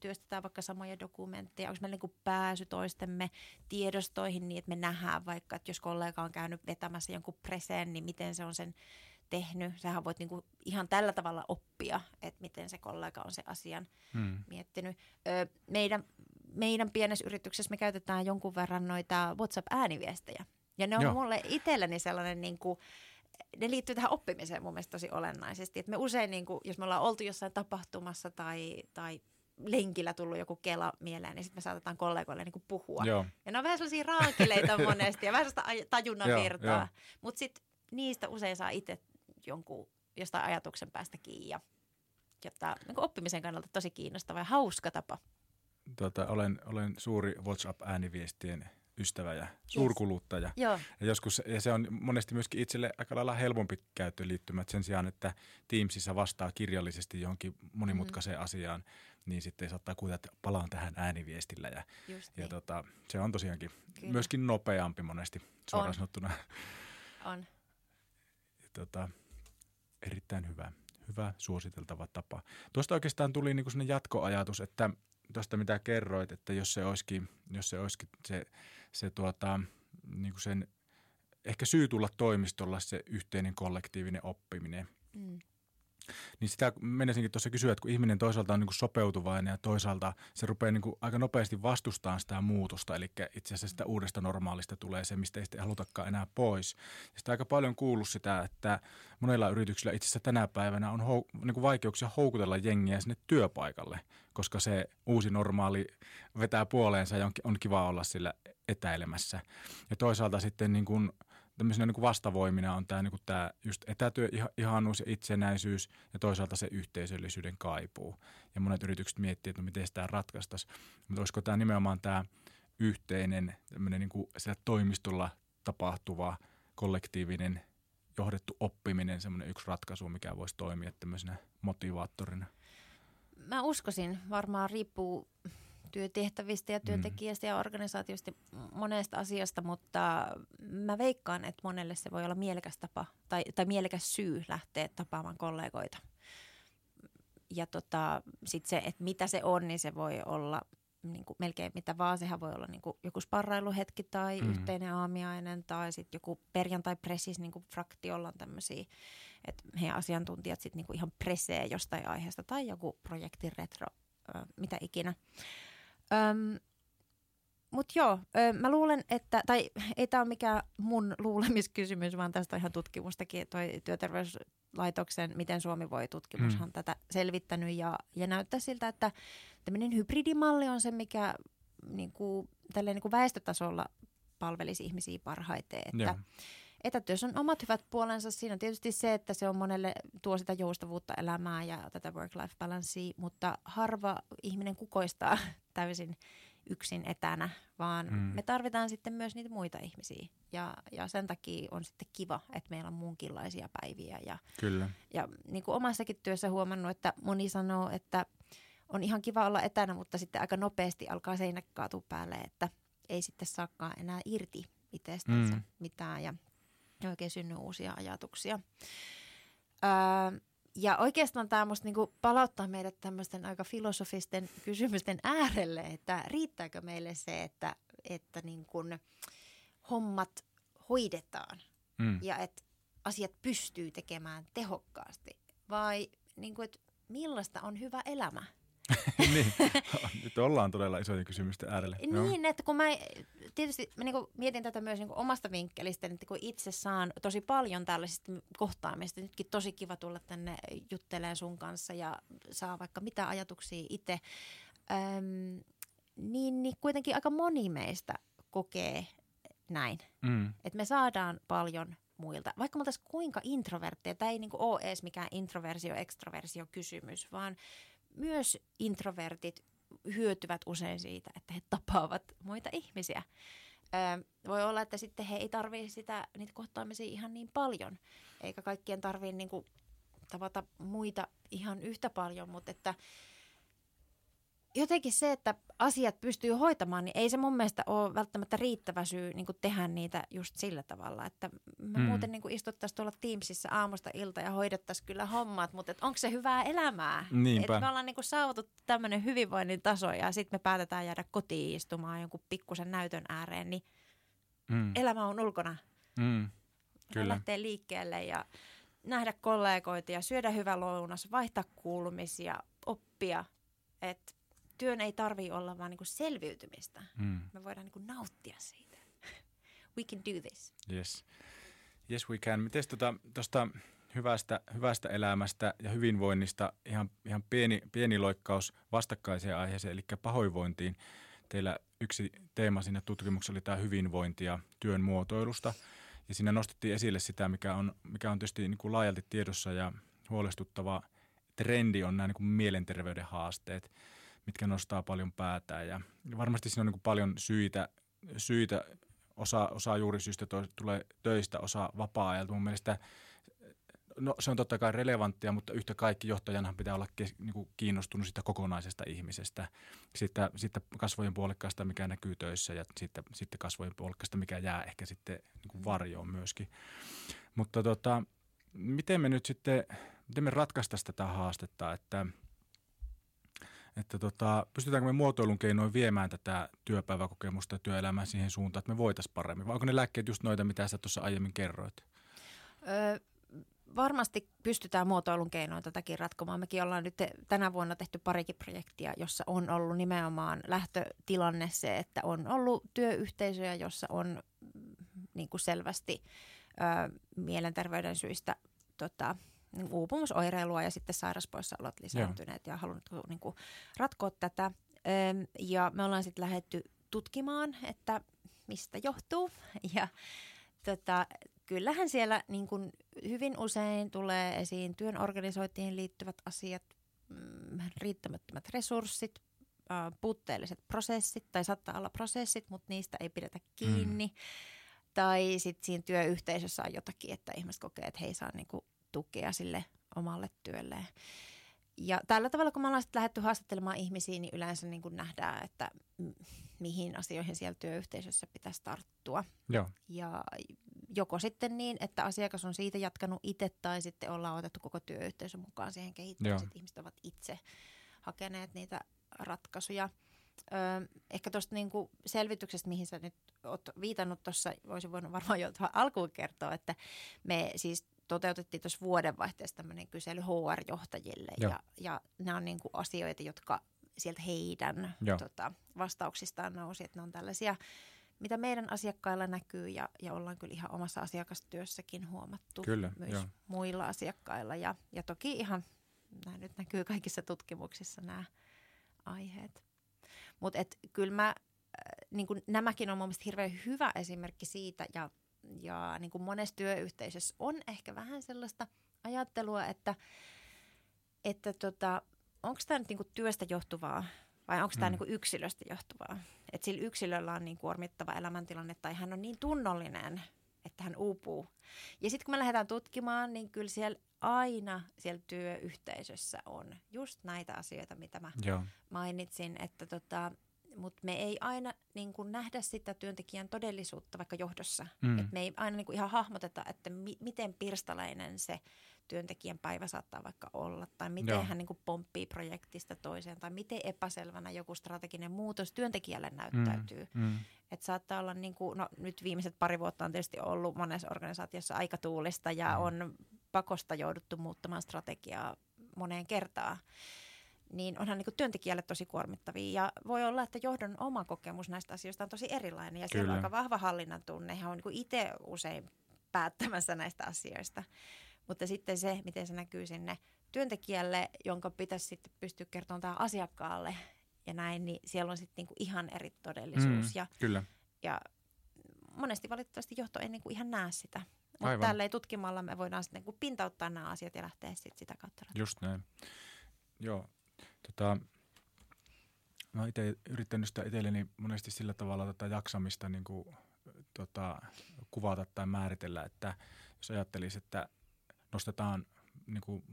työstetään vaikka samoja dokumentteja, onko meillä niin kuin pääsy toistemme tiedostoihin niin, että me nähdään vaikka, että jos kollega on käynyt vetämässä jonkun preseen, niin miten se on sen tehnyt. Sähän voit niinku ihan tällä tavalla oppia, että miten se kollega on se asian hmm. miettinyt. Ö, meidän, meidän pienessä yrityksessä me käytetään jonkun verran noita WhatsApp-ääniviestejä. Ja ne on Joo. mulle itselleni sellainen niin kuin, ne liittyy tähän oppimiseen mun mielestä tosi olennaisesti. Et me usein, niin kuin, jos me ollaan oltu jossain tapahtumassa tai, tai lenkillä tullut joku kela mieleen, niin sitten me saatetaan kollegoille niin puhua. Joo. Ja ne on vähän sellaisia raakileita <laughs> monesti ja vähän sellaista tajunnan virtaa. Mutta sitten niistä usein saa itse jonkun jostain ajatuksen päästä kiinni. Ja, jotta niin oppimisen kannalta tosi kiinnostava ja hauska tapa. Tota, olen, olen suuri WhatsApp-ääniviestien ystävä ja suurkuluttaja. Yes. Joo. Ja, joskus, ja se on monesti myöskin itselle aika lailla helpompi käyttöliittymä. Sen sijaan, että Teamsissa vastaa kirjallisesti johonkin monimutkaiseen mm. asiaan, niin sitten saattaa kuvata, että palaan tähän ääniviestillä. Ja, Just ja niin. tota, se on tosiaankin Kyllä. myöskin nopeampi monesti suoraan sanottuna. On. tota, erittäin hyvä, hyvä suositeltava tapa. Tuosta oikeastaan tuli niin kuin jatkoajatus, että tuosta mitä kerroit, että jos se olisikin, jos se, olisikin se, se tuota, niin kuin sen, ehkä syy tulla toimistolla se yhteinen kollektiivinen oppiminen. Mm. Niin sitä menisinkin tuossa kysyä, että kun ihminen toisaalta on niin kuin sopeutuvainen ja toisaalta se rupeaa niin kuin aika nopeasti vastustamaan sitä muutosta, eli itse asiassa sitä uudesta normaalista tulee se, mistä ei sitten halutakaan enää pois. Ja sitä aika paljon kuullut sitä, että monilla yrityksillä itse asiassa tänä päivänä on hou- niin kuin vaikeuksia houkutella jengiä sinne työpaikalle, koska se uusi normaali vetää puoleensa ja on, on kiva olla sillä etäilemässä. Ja toisaalta sitten niin kuin – tämmöisenä niin kuin vastavoimina on tämä, niin kuin tämä just etätyö, ihanuus ja itsenäisyys ja toisaalta se yhteisöllisyyden kaipuu. Ja monet yritykset miettii, että no miten sitä ratkaistaisiin. Mutta olisiko tämä nimenomaan tämä yhteinen tämmöinen niin kuin toimistolla tapahtuva kollektiivinen johdettu oppiminen semmoinen yksi ratkaisu, mikä voisi toimia tämmöisenä motivaattorina? Mä uskoisin, varmaan riippuu työtehtävistä ja mm. työntekijästä ja organisaatiosta monesta asiasta, mutta mä veikkaan, että monelle se voi olla mielekäs tapa tai, tai mielekäs syy lähteä tapaamaan kollegoita. Ja tota, sitten se, että mitä se on, niin se voi olla niin kuin melkein mitä vaan. Sehän voi olla niin kuin joku sparrailuhetki tai mm. yhteinen aamiainen tai sitten joku perjantai-pressis, niin kuin fraktiolla on tämmöisiä, että heidän asiantuntijat sitten niin ihan presee jostain aiheesta tai joku projektin retro, mitä ikinä. Öm, mutta joo, ö, mä luulen, että, tai ei tämä ole mikään mun luulemiskysymys, vaan tästä on ihan tutkimustakin, toi työterveyslaitoksen Miten Suomi voi tutkimushan hmm. tätä selvittänyt ja, ja näyttää siltä, että tämmöinen hybridimalli on se, mikä niin kuin, tälleen, niin kuin väestötasolla palvelisi ihmisiä parhaiten, että Joo. Etätyössä on omat hyvät puolensa. Siinä on tietysti se, että se on monelle tuo sitä joustavuutta elämää ja tätä work-life balancea, mutta harva ihminen kukoistaa <laughs> täysin yksin etänä, vaan mm. me tarvitaan sitten myös niitä muita ihmisiä. Ja, ja sen takia on sitten kiva, että meillä on muunkinlaisia päiviä. Ja, Kyllä. ja niin kuin omassakin työssä huomannut, että moni sanoo, että on ihan kiva olla etänä, mutta sitten aika nopeasti alkaa seinä kaatua päälle, että ei sitten saakaan enää irti itsestänsä mm. mitään ja oikein synny uusia ajatuksia. Öö, ja oikeastaan tämä musta niinku palauttaa meidät tämmöisten aika filosofisten kysymysten äärelle, että riittääkö meille se, että, että niinku hommat hoidetaan mm. ja että asiat pystyy tekemään tehokkaasti vai niinku, että millaista on hyvä elämä? <laughs> niin, <laughs> nyt ollaan todella isojen kysymysten äärellä. Niin, että kun mä tietysti mä niin mietin tätä myös niin omasta vinkkelistä, että kun itse saan tosi paljon tällaisista kohtaamista, nytkin tosi kiva tulla tänne jutteleen sun kanssa ja saa vaikka mitä ajatuksia itse, Öm, niin, niin kuitenkin aika moni meistä kokee näin. Mm. Että me saadaan paljon muilta. Vaikka me oltaisiin kuinka introvertteja, tämä ei niin ole edes mikään introversio-ekstroversio kysymys, vaan myös introvertit hyötyvät usein siitä, että he tapaavat muita ihmisiä. Öö, voi olla, että sitten he ei tarvitse sitä, niitä kohtaamisia ihan niin paljon, eikä kaikkien tarvitse niin tavata muita ihan yhtä paljon, mutta että jotenkin se, että asiat pystyy hoitamaan, niin ei se mun mielestä ole välttämättä riittävä syy niin tehdä niitä just sillä tavalla. Että me mm. muuten niin istuttaisiin tuolla Teamsissa aamusta ilta ja hoidettaisiin kyllä hommat, mutta onko se hyvää elämää? Niinpä. Et me ollaan niin saavutettu tämmöinen hyvinvoinnin taso ja sitten me päätetään jäädä kotiin istumaan jonkun pikkusen näytön ääreen, niin mm. elämä on ulkona. Mm. Kyllä. Lähtee liikkeelle ja nähdä kollegoita ja syödä hyvä lounas, vaihtaa kuulumisia, oppia. Että työn ei tarvi olla vaan niinku selviytymistä. Mm. Me voidaan niinku nauttia siitä. <laughs> We can do this. Yes. Yes we can. Miten tuota, tuosta hyvästä, hyvästä elämästä ja hyvinvoinnista ihan, ihan pieni, pieni loikkaus vastakkaiseen aiheeseen, eli pahoinvointiin. Teillä yksi teema siinä tutkimuksessa oli tämä hyvinvointi ja työn muotoilusta. Ja siinä nostettiin esille sitä, mikä on, mikä on tietysti niin kuin laajalti tiedossa ja huolestuttava trendi on nämä niin kuin mielenterveyden haasteet – mitkä nostaa paljon päätään. Ja varmasti siinä on niin kuin paljon syitä, syitä osa, osa juurisyistä to, tulee töistä, osa vapaa-ajalta. Mun mielestä no, se on totta kai relevanttia, mutta yhtä kaikki johtajanhan pitää olla kes, niin kuin kiinnostunut siitä kokonaisesta ihmisestä, siitä, siitä kasvojen puolikkaasta, mikä näkyy töissä ja sitten, sitten kasvojen puolikkaasta, mikä jää ehkä sitten niin kuin varjoon myöskin. Mutta tota, miten me nyt sitten, miten me ratkaistaisiin tätä haastetta, että – että tota, pystytäänkö me muotoilun keinoin viemään tätä työpäiväkokemusta ja työelämää siihen suuntaan, että me voitaisiin paremmin? Vai onko ne lääkkeet just noita, mitä sä tuossa aiemmin kerroit? Öö, varmasti pystytään muotoilun keinoin tätäkin ratkomaan. Mekin ollaan nyt tänä vuonna tehty parikin projektia, jossa on ollut nimenomaan lähtötilanne se, että on ollut työyhteisöjä, jossa on mm, niin kuin selvästi ö, mielenterveyden syistä tota, niin uupumusoireilua ja sitten sairaspoissaolot lisääntyneet Joo. ja halunnut niin kuin, ratkoa tätä. Ja me ollaan sitten lähdetty tutkimaan, että mistä johtuu. <laughs> Ja tota, kyllähän siellä niin kuin hyvin usein tulee esiin työn organisointiin liittyvät asiat, mm, riittämättömät resurssit, puutteelliset prosessit tai saattaa olla prosessit, mutta niistä ei pidetä kiinni. Mm. Tai sitten siinä työyhteisössä on jotakin, että ihmiset kokee, että he ei saa niinku tukea sille omalle työlleen. Ja tällä tavalla, kun me ollaan sitten lähdetty haastattelemaan ihmisiä, niin yleensä niin kuin nähdään, että mihin asioihin siellä työyhteisössä pitäisi tarttua. Joo. Ja joko sitten niin, että asiakas on siitä jatkanut itse tai sitten ollaan otettu koko työyhteisö mukaan siihen kehittämiseen, että ihmiset ovat itse hakeneet niitä ratkaisuja. Öö, ehkä tuosta niinku selvityksestä, mihin sä nyt oot viitannut tuossa, voisin voinut varmaan jo alkuun kertoa, että me siis toteutettiin tuossa vuodenvaihteessa tämmöinen kysely HR-johtajille ja, ja nämä on niin kuin asioita, jotka sieltä heidän tota, vastauksistaan nousi, että ne on tällaisia, mitä meidän asiakkailla näkyy ja, ja ollaan kyllä ihan omassa asiakastyössäkin huomattu kyllä, myös jo. muilla asiakkailla ja, ja toki ihan nämä nyt näkyy kaikissa tutkimuksissa nämä aiheet. Mutta kyllä mä, äh, niin nämäkin on mun mielestä hirveän hyvä esimerkki siitä ja ja niin kuin monessa työyhteisössä on ehkä vähän sellaista ajattelua, että, että tota, onko tämä nyt niin kuin työstä johtuvaa vai onko tämä mm. niin kuin yksilöstä johtuvaa. Että sillä yksilöllä on niin kuormittava elämäntilanne tai hän on niin tunnollinen, että hän uupuu. Ja sitten kun me lähdetään tutkimaan, niin kyllä siellä aina siellä työyhteisössä on just näitä asioita, mitä mä Joo. mainitsin, että tota, mutta me ei aina niin kuin nähdä sitä työntekijän todellisuutta vaikka johdossa. Mm. Et me ei aina niin kuin ihan hahmoteta, että mi- miten pirstaleinen se työntekijän päivä saattaa vaikka olla, tai miten Joo. hän niin kuin pomppii projektista toiseen, tai miten epäselvänä joku strateginen muutos työntekijälle näyttäytyy. Mm. Mm. Et saattaa olla, niin kuin, no nyt viimeiset pari vuotta on tietysti ollut monessa organisaatiossa aika tuulista, ja mm. on pakosta jouduttu muuttamaan strategiaa moneen kertaan niin onhan niin työntekijälle tosi kuormittavia. Ja voi olla, että johdon oma kokemus näistä asioista on tosi erilainen. Ja siellä on aika vahva hallinnan tunne. Hän on niin itse usein päättämässä näistä asioista. Mutta sitten se, miten se näkyy sinne työntekijälle, jonka pitäisi sitten pystyä kertomaan tämä asiakkaalle ja näin, niin siellä on sitten niinku ihan eri todellisuus. Mm, ja, kyllä. Ja monesti valitettavasti johto ei niinku ihan näe sitä. Mutta tälleen tutkimalla me voidaan sitten niinku pintauttaa nämä asiat ja lähteä sit sitä kautta. Just näin. Joo. Tota, mä itse yrittänyt sitä itselleni monesti sillä tavalla tätä jaksamista niin kuin, tota, kuvata tai määritellä, että jos ajattelisi, että nostetaan niin kuin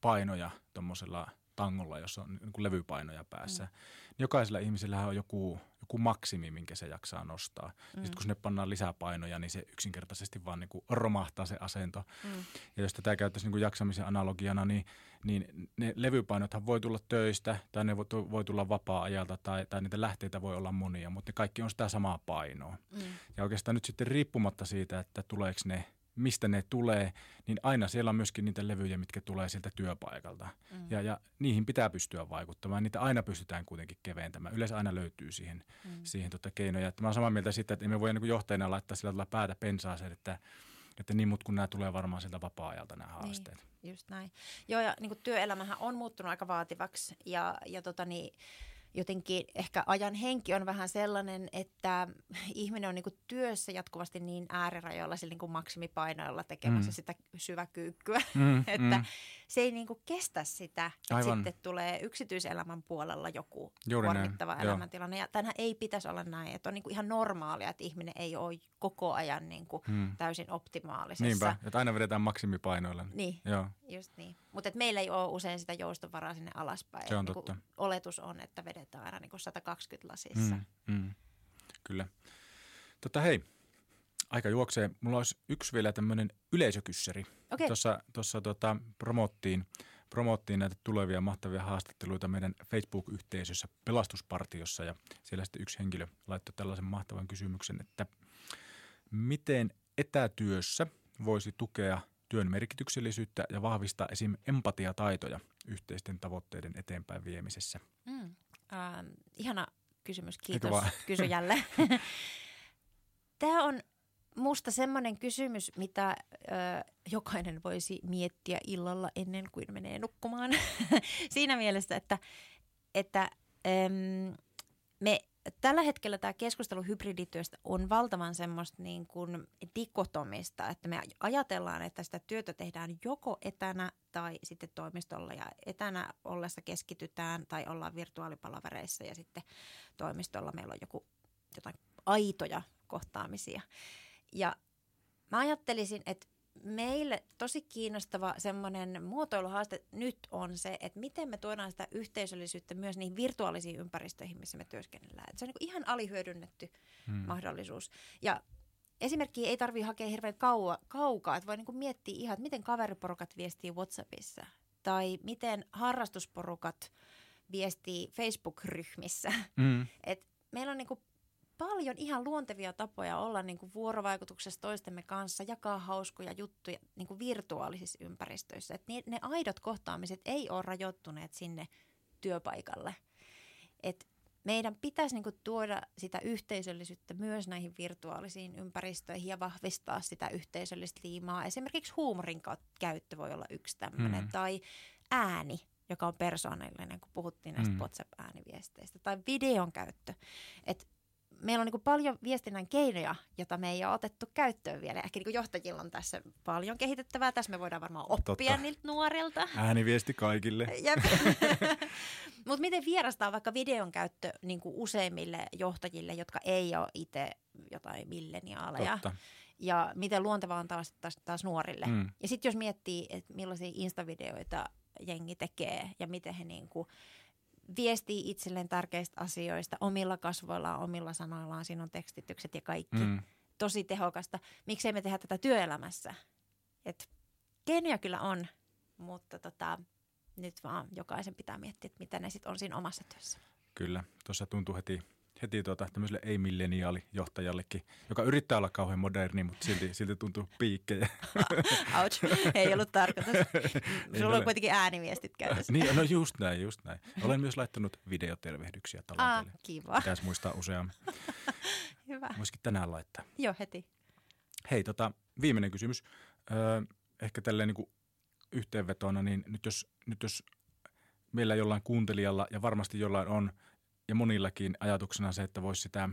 painoja tuommoisella tangolla, jossa on niin kuin levypainoja päässä. Mm. Jokaisella ihmisellä on joku, joku maksimi, minkä se jaksaa nostaa. Mm. Sitten kun sinne pannaan lisää painoja, niin se yksinkertaisesti vaan niin kuin romahtaa se asento. Mm. Ja jos tätä käyttäisiin niin kuin jaksamisen analogiana, niin, niin ne levypainothan voi tulla töistä tai ne voi, voi tulla vapaa-ajalta tai, tai niitä lähteitä voi olla monia, mutta ne kaikki on sitä samaa painoa. Mm. Ja oikeastaan nyt sitten riippumatta siitä, että tuleeko ne – mistä ne tulee, niin aina siellä on myöskin niitä levyjä, mitkä tulee sieltä työpaikalta. Mm. Ja, ja niihin pitää pystyä vaikuttamaan. Niitä aina pystytään kuitenkin keventämään. Yleensä aina löytyy siihen, mm. siihen tota keinoja. Että mä olen samaa mieltä siitä, että emme voi niin johtajana laittaa sillä tavalla päätä pensaaseen, että, että niin, mutta kun nämä tulee varmaan sieltä vapaa-ajalta nämä niin, haasteet. Niin, just näin. Joo, ja niin työelämähän on muuttunut aika vaativaksi ja, ja tota niin, jotenkin ehkä ajan henki on vähän sellainen, että ihminen on niin työssä jatkuvasti niin äärirajoilla sillä niin maksimipainoilla tekemässä mm. sitä syväkyykkyä, mm, <laughs> että mm. se ei niin kestä sitä, että Aivan. sitten tulee yksityiselämän puolella joku Juuri kuormittava näin. elämäntilanne. Joo. Ja tänhän ei pitäisi olla näin, että on niin ihan normaalia, että ihminen ei ole koko ajan niin mm. täysin optimaalisessa. Niinpä, että aina vedetään maksimipainoilla. Niin, Joo. just niin. Mutta meillä ei ole usein sitä joustovaraa sinne alaspäin. Se on niin totta. Oletus on, että vedetään aina niin 120 lasissa. Mm, mm. Kyllä. Tota hei, aika juoksee. Mulla olisi yksi vielä tämmöinen yleisökyssäri. Okay. Tuossa, tuossa tota, promottiin, promottiin näitä tulevia mahtavia haastatteluita meidän Facebook-yhteisössä Pelastuspartiossa ja siellä sitten yksi henkilö laittoi tällaisen mahtavan kysymyksen, että miten etätyössä voisi tukea – työn merkityksellisyyttä ja vahvistaa esim. empatiataitoja yhteisten tavoitteiden eteenpäin viemisessä? Mm, äh, ihana kysymys, kiitos <laughs> kysyjälle. <laughs> Tämä on musta semmoinen kysymys, mitä ö, jokainen voisi miettiä illalla ennen kuin menee nukkumaan. <laughs> Siinä mielessä, että, että äm, me tällä hetkellä tämä keskustelu hybridityöstä on valtavan semmoista niin kuin dikotomista, että me ajatellaan, että sitä työtä tehdään joko etänä tai sitten toimistolla ja etänä ollessa keskitytään tai ollaan virtuaalipalavereissa ja sitten toimistolla meillä on joku jotain aitoja kohtaamisia. Ja mä ajattelisin, että meille tosi kiinnostava semmoinen muotoiluhaaste nyt on se, että miten me tuodaan sitä yhteisöllisyyttä myös niihin virtuaalisiin ympäristöihin, missä me työskennellään. Että se on niin ihan alihyödynnetty hmm. mahdollisuus. Ja esimerkki ei tarvitse hakea hirveän kaua, kaukaa, että voi niin miettiä ihan, että miten kaveriporukat viestii WhatsAppissa tai miten harrastusporukat viestii Facebook-ryhmissä. Mm. Et meillä on niin kuin paljon ihan luontevia tapoja olla niin kuin vuorovaikutuksessa toistemme kanssa, jakaa hauskoja juttuja niin kuin virtuaalisissa ympäristöissä. Et ne, ne aidot kohtaamiset ei ole rajoittuneet sinne työpaikalle. Et meidän pitäisi niin kuin tuoda sitä yhteisöllisyyttä myös näihin virtuaalisiin ympäristöihin ja vahvistaa sitä yhteisöllistä liimaa. Esimerkiksi huumorin käyttö voi olla yksi tämmöinen, mm. tai ääni, joka on persoonallinen, kun puhuttiin näistä mm. WhatsApp-ääniviesteistä, tai videon käyttö. Että meillä on niin paljon viestinnän keinoja, joita me ei ole otettu käyttöön vielä. Ehkä niin johtajilla on tässä paljon kehitettävää. Tässä me voidaan varmaan oppia Totta. niiltä nuorilta. Ääniviesti kaikille. <laughs> Mutta miten vierastaa vaikka videon käyttö niin useimmille johtajille, jotka ei ole itse jotain milleniaaleja? Totta. Ja miten luontevaa on taas, taas, taas nuorille. Mm. Ja sitten jos miettii, että millaisia instavideoita jengi tekee ja miten he niin kuin viestii itselleen tärkeistä asioista omilla kasvoillaan, omilla sanoillaan. Siinä on tekstitykset ja kaikki. Mm. Tosi tehokasta. Miksei me tehdä tätä työelämässä? Et keinoja kyllä on, mutta tota, nyt vaan jokaisen pitää miettiä, että mitä ne sitten on siinä omassa työssä. Kyllä, tuossa tuntuu heti heti tuota, tämmöiselle ei-milleniaali-johtajallekin, joka yrittää olla kauhean moderni, mutta silti, <laughs> silti tuntuu piikkejä. <laughs> Ouch, ei ollut tarkoitus. <laughs> Sulla on kuitenkin ääniviestit käytössä. niin, no just näin, just näin. Olen myös laittanut videotervehdyksiä talenteille. Ah, kiva. Pitäisi muistaa useammin. Hyvä. Voisikin tänään laittaa. Joo, heti. Hei, tota, viimeinen kysymys. Öö, ehkä tälleen niin kuin yhteenvetona, niin nyt jos, nyt jos meillä jollain kuuntelijalla ja varmasti jollain on ja monillakin ajatuksena se, että voisi sitä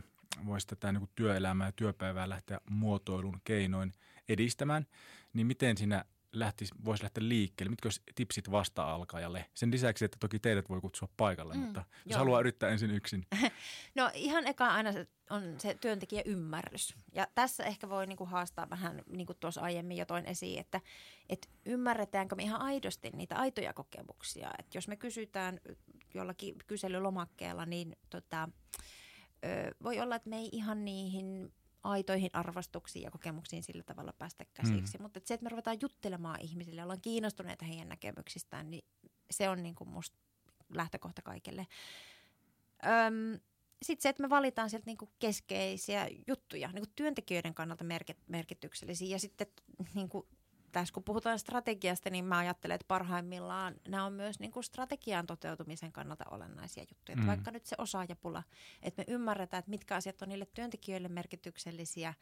voisi tätä niin työelämää ja työpäivää lähteä muotoilun keinoin edistämään, niin miten siinä lähtisi, voisi lähteä liikkeelle? Mitkä olisi tipsit vasta-alkajalle? Sen lisäksi, että toki teidät voi kutsua paikalle, mm, mutta jos joo. haluaa yrittää ensin yksin. <laughs> no ihan eka aina se on se työntekijä ymmärrys. Ja tässä ehkä voi niinku haastaa vähän, niin kuin tuossa aiemmin jo toin esiin, että et ymmärretäänkö me ihan aidosti niitä aitoja kokemuksia. Et jos me kysytään jollakin kyselylomakkeella, niin tota, ö, voi olla, että me ei ihan niihin aitoihin arvostuksiin ja kokemuksiin sillä tavalla päästä käsiksi. Mm. Mutta se, että me ruvetaan juttelemaan ihmisille, ollaan kiinnostuneita heidän näkemyksistään, niin se on niin kuin musta lähtökohta kaikille. Öm, sitten se, että me valitaan sieltä niin keskeisiä juttuja, niin työntekijöiden kannalta merkityksellisiä ja sitten niin kuin tässä kun puhutaan strategiasta, niin mä ajattelen, että parhaimmillaan nämä on myös niin kuin strategian toteutumisen kannalta olennaisia juttuja. Mm. Vaikka nyt se osaajapula, että me ymmärretään, että mitkä asiat on niille työntekijöille merkityksellisiä,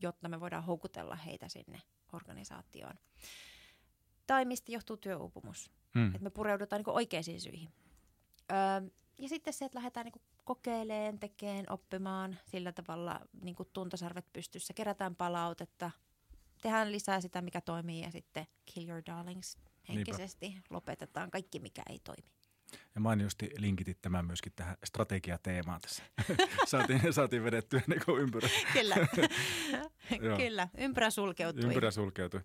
jotta me voidaan houkutella heitä sinne organisaatioon. Tai mistä johtuu työuupumus. Mm. Että me pureudutaan niin oikeisiin syihin. Öö, ja sitten se, että lähdetään niin kokeilemaan, tekemään, oppimaan sillä tavalla niin tuntosarvet pystyssä, kerätään palautetta – tehdään lisää sitä, mikä toimii ja sitten kill your darlings henkisesti. Niinpä. Lopetetaan kaikki, mikä ei toimi. Ja mainiosti linkitit tämän myöskin tähän strategiateemaan tässä. <laughs> saatiin, saatiin vedettyä <laughs> niin ympyrä. Kyllä, <laughs> kyllä. Ympyrä sulkeutui. Ympyrä sulkeutui.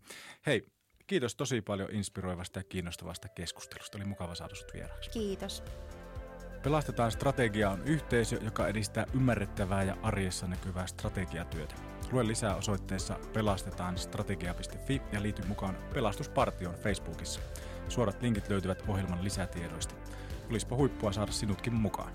Hei, kiitos tosi paljon inspiroivasta ja kiinnostavasta keskustelusta. Oli mukava saada sinut vieraaksi. Kiitos. Pelastetaan strategia on yhteisö, joka edistää ymmärrettävää ja arjessa näkyvää strategiatyötä. Lue lisää osoitteessa pelastetaan.strategia.fi ja liity mukaan Pelastuspartion Facebookissa. Suorat linkit löytyvät ohjelman lisätiedoista. Olisipa huippua saada sinutkin mukaan.